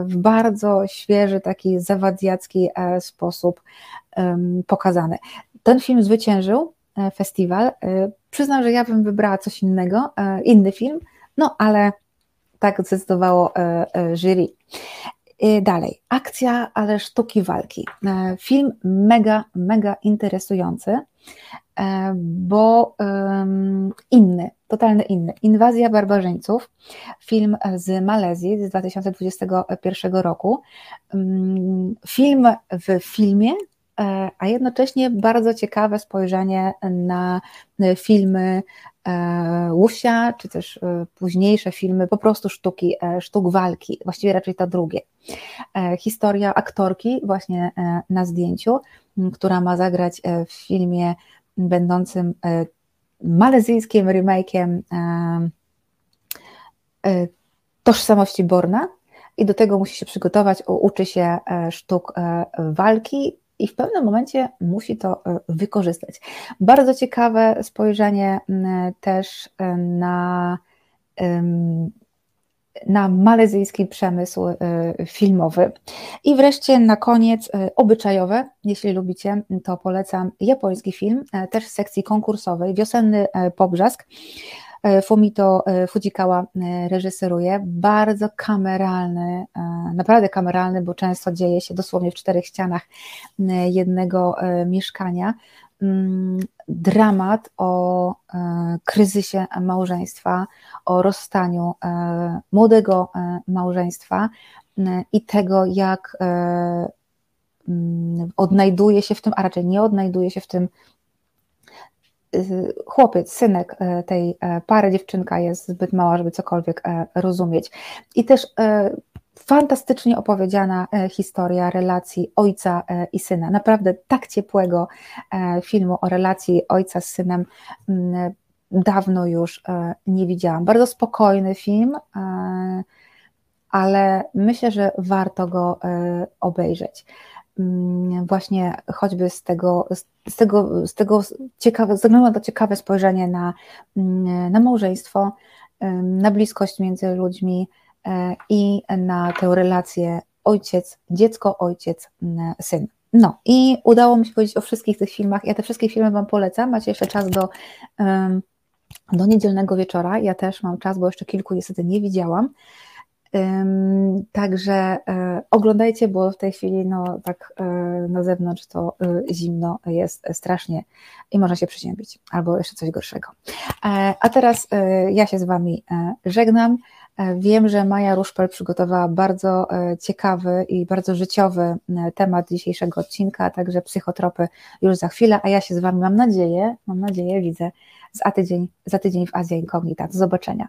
w bardzo świeży, taki zawadiacki sposób pokazane. Ten film zwyciężył e, festiwal. E, przyznam, że ja bym wybrała coś innego, e, inny film, no ale tak zdecydowało jury. Dalej, akcja, ale sztuki walki. Film mega, mega interesujący, bo inny, totalny inny. Inwazja barbarzyńców, film z Malezji z 2021 roku. Film w filmie, E, a jednocześnie bardzo ciekawe spojrzenie na filmy e, Łusia, czy też e, późniejsze filmy, po prostu sztuki, sztuk walki, właściwie raczej to drugie. Historia aktorki właśnie na zdjęciu, która ma zagrać w filmie będącym malezyjskim remake'iem tożsamości Borna i do tego musi się przygotować, uczy się sztuk walki i w pewnym momencie musi to e, wykorzystać. Bardzo ciekawe spojrzenie też e, na, na malezyjski przemysł e, filmowy. I wreszcie na koniec obyczajowe, jeśli lubicie, to polecam japoński film, też w sekcji konkursowej, Wiosenny Pobrzask. E, Fumito e, Fujikawa e, reżyseruje, bardzo kameralny, naprawdę kameralny, bo często dzieje się dosłownie w czterech ścianach jednego mieszkania. Mm, dramat o kryzysie małżeństwa, o rozstaniu młodego małżeństwa i tego, jak mm, odnajduje się w tym, a raczej nie odnajduje się w tym chłopiec, synek e, tej e, pary, dziewczynka jest zbyt mała, żeby cokolwiek e, rozumieć. I też fantastycznie opowiedziana historia relacji ojca i syna. Naprawdę tak ciepłego filmu o relacji ojca z synem mm, dawno już nie widziałam. Bardzo spokojny film, ale myślę, że warto go obejrzeć. Mm, właśnie choćby z tego, z tego, z tego ciekawe, na to ciekawe spojrzenie na, mm, na małżeństwo, na bliskość między ludźmi e, i na tę relację ojciec, dziecko, ojciec, syn. No i udało mi się powiedzieć o wszystkich tych filmach. Ja te wszystkie filmy Wam polecam. Macie jeszcze czas do, do niedzielnego wieczora. Ja też mam czas, bo jeszcze kilku niestety nie widziałam. Także e, oglądajcie, bo w tej chwili no, tak e, na zewnątrz to e, zimno jest strasznie i można się przeziębić, albo jeszcze coś gorszego. A teraz ja się z Wami żegnam. Wiem, że Maja Ruszpel przygotowała bardzo ciekawy i bardzo życiowy temat dzisiejszego odcinka, także psychotropy już za chwilę, a ja się z Wami mam nadzieję, mam nadzieję, widzę za tydzień, za tydzień w Azja Incognita. Do zobaczenia.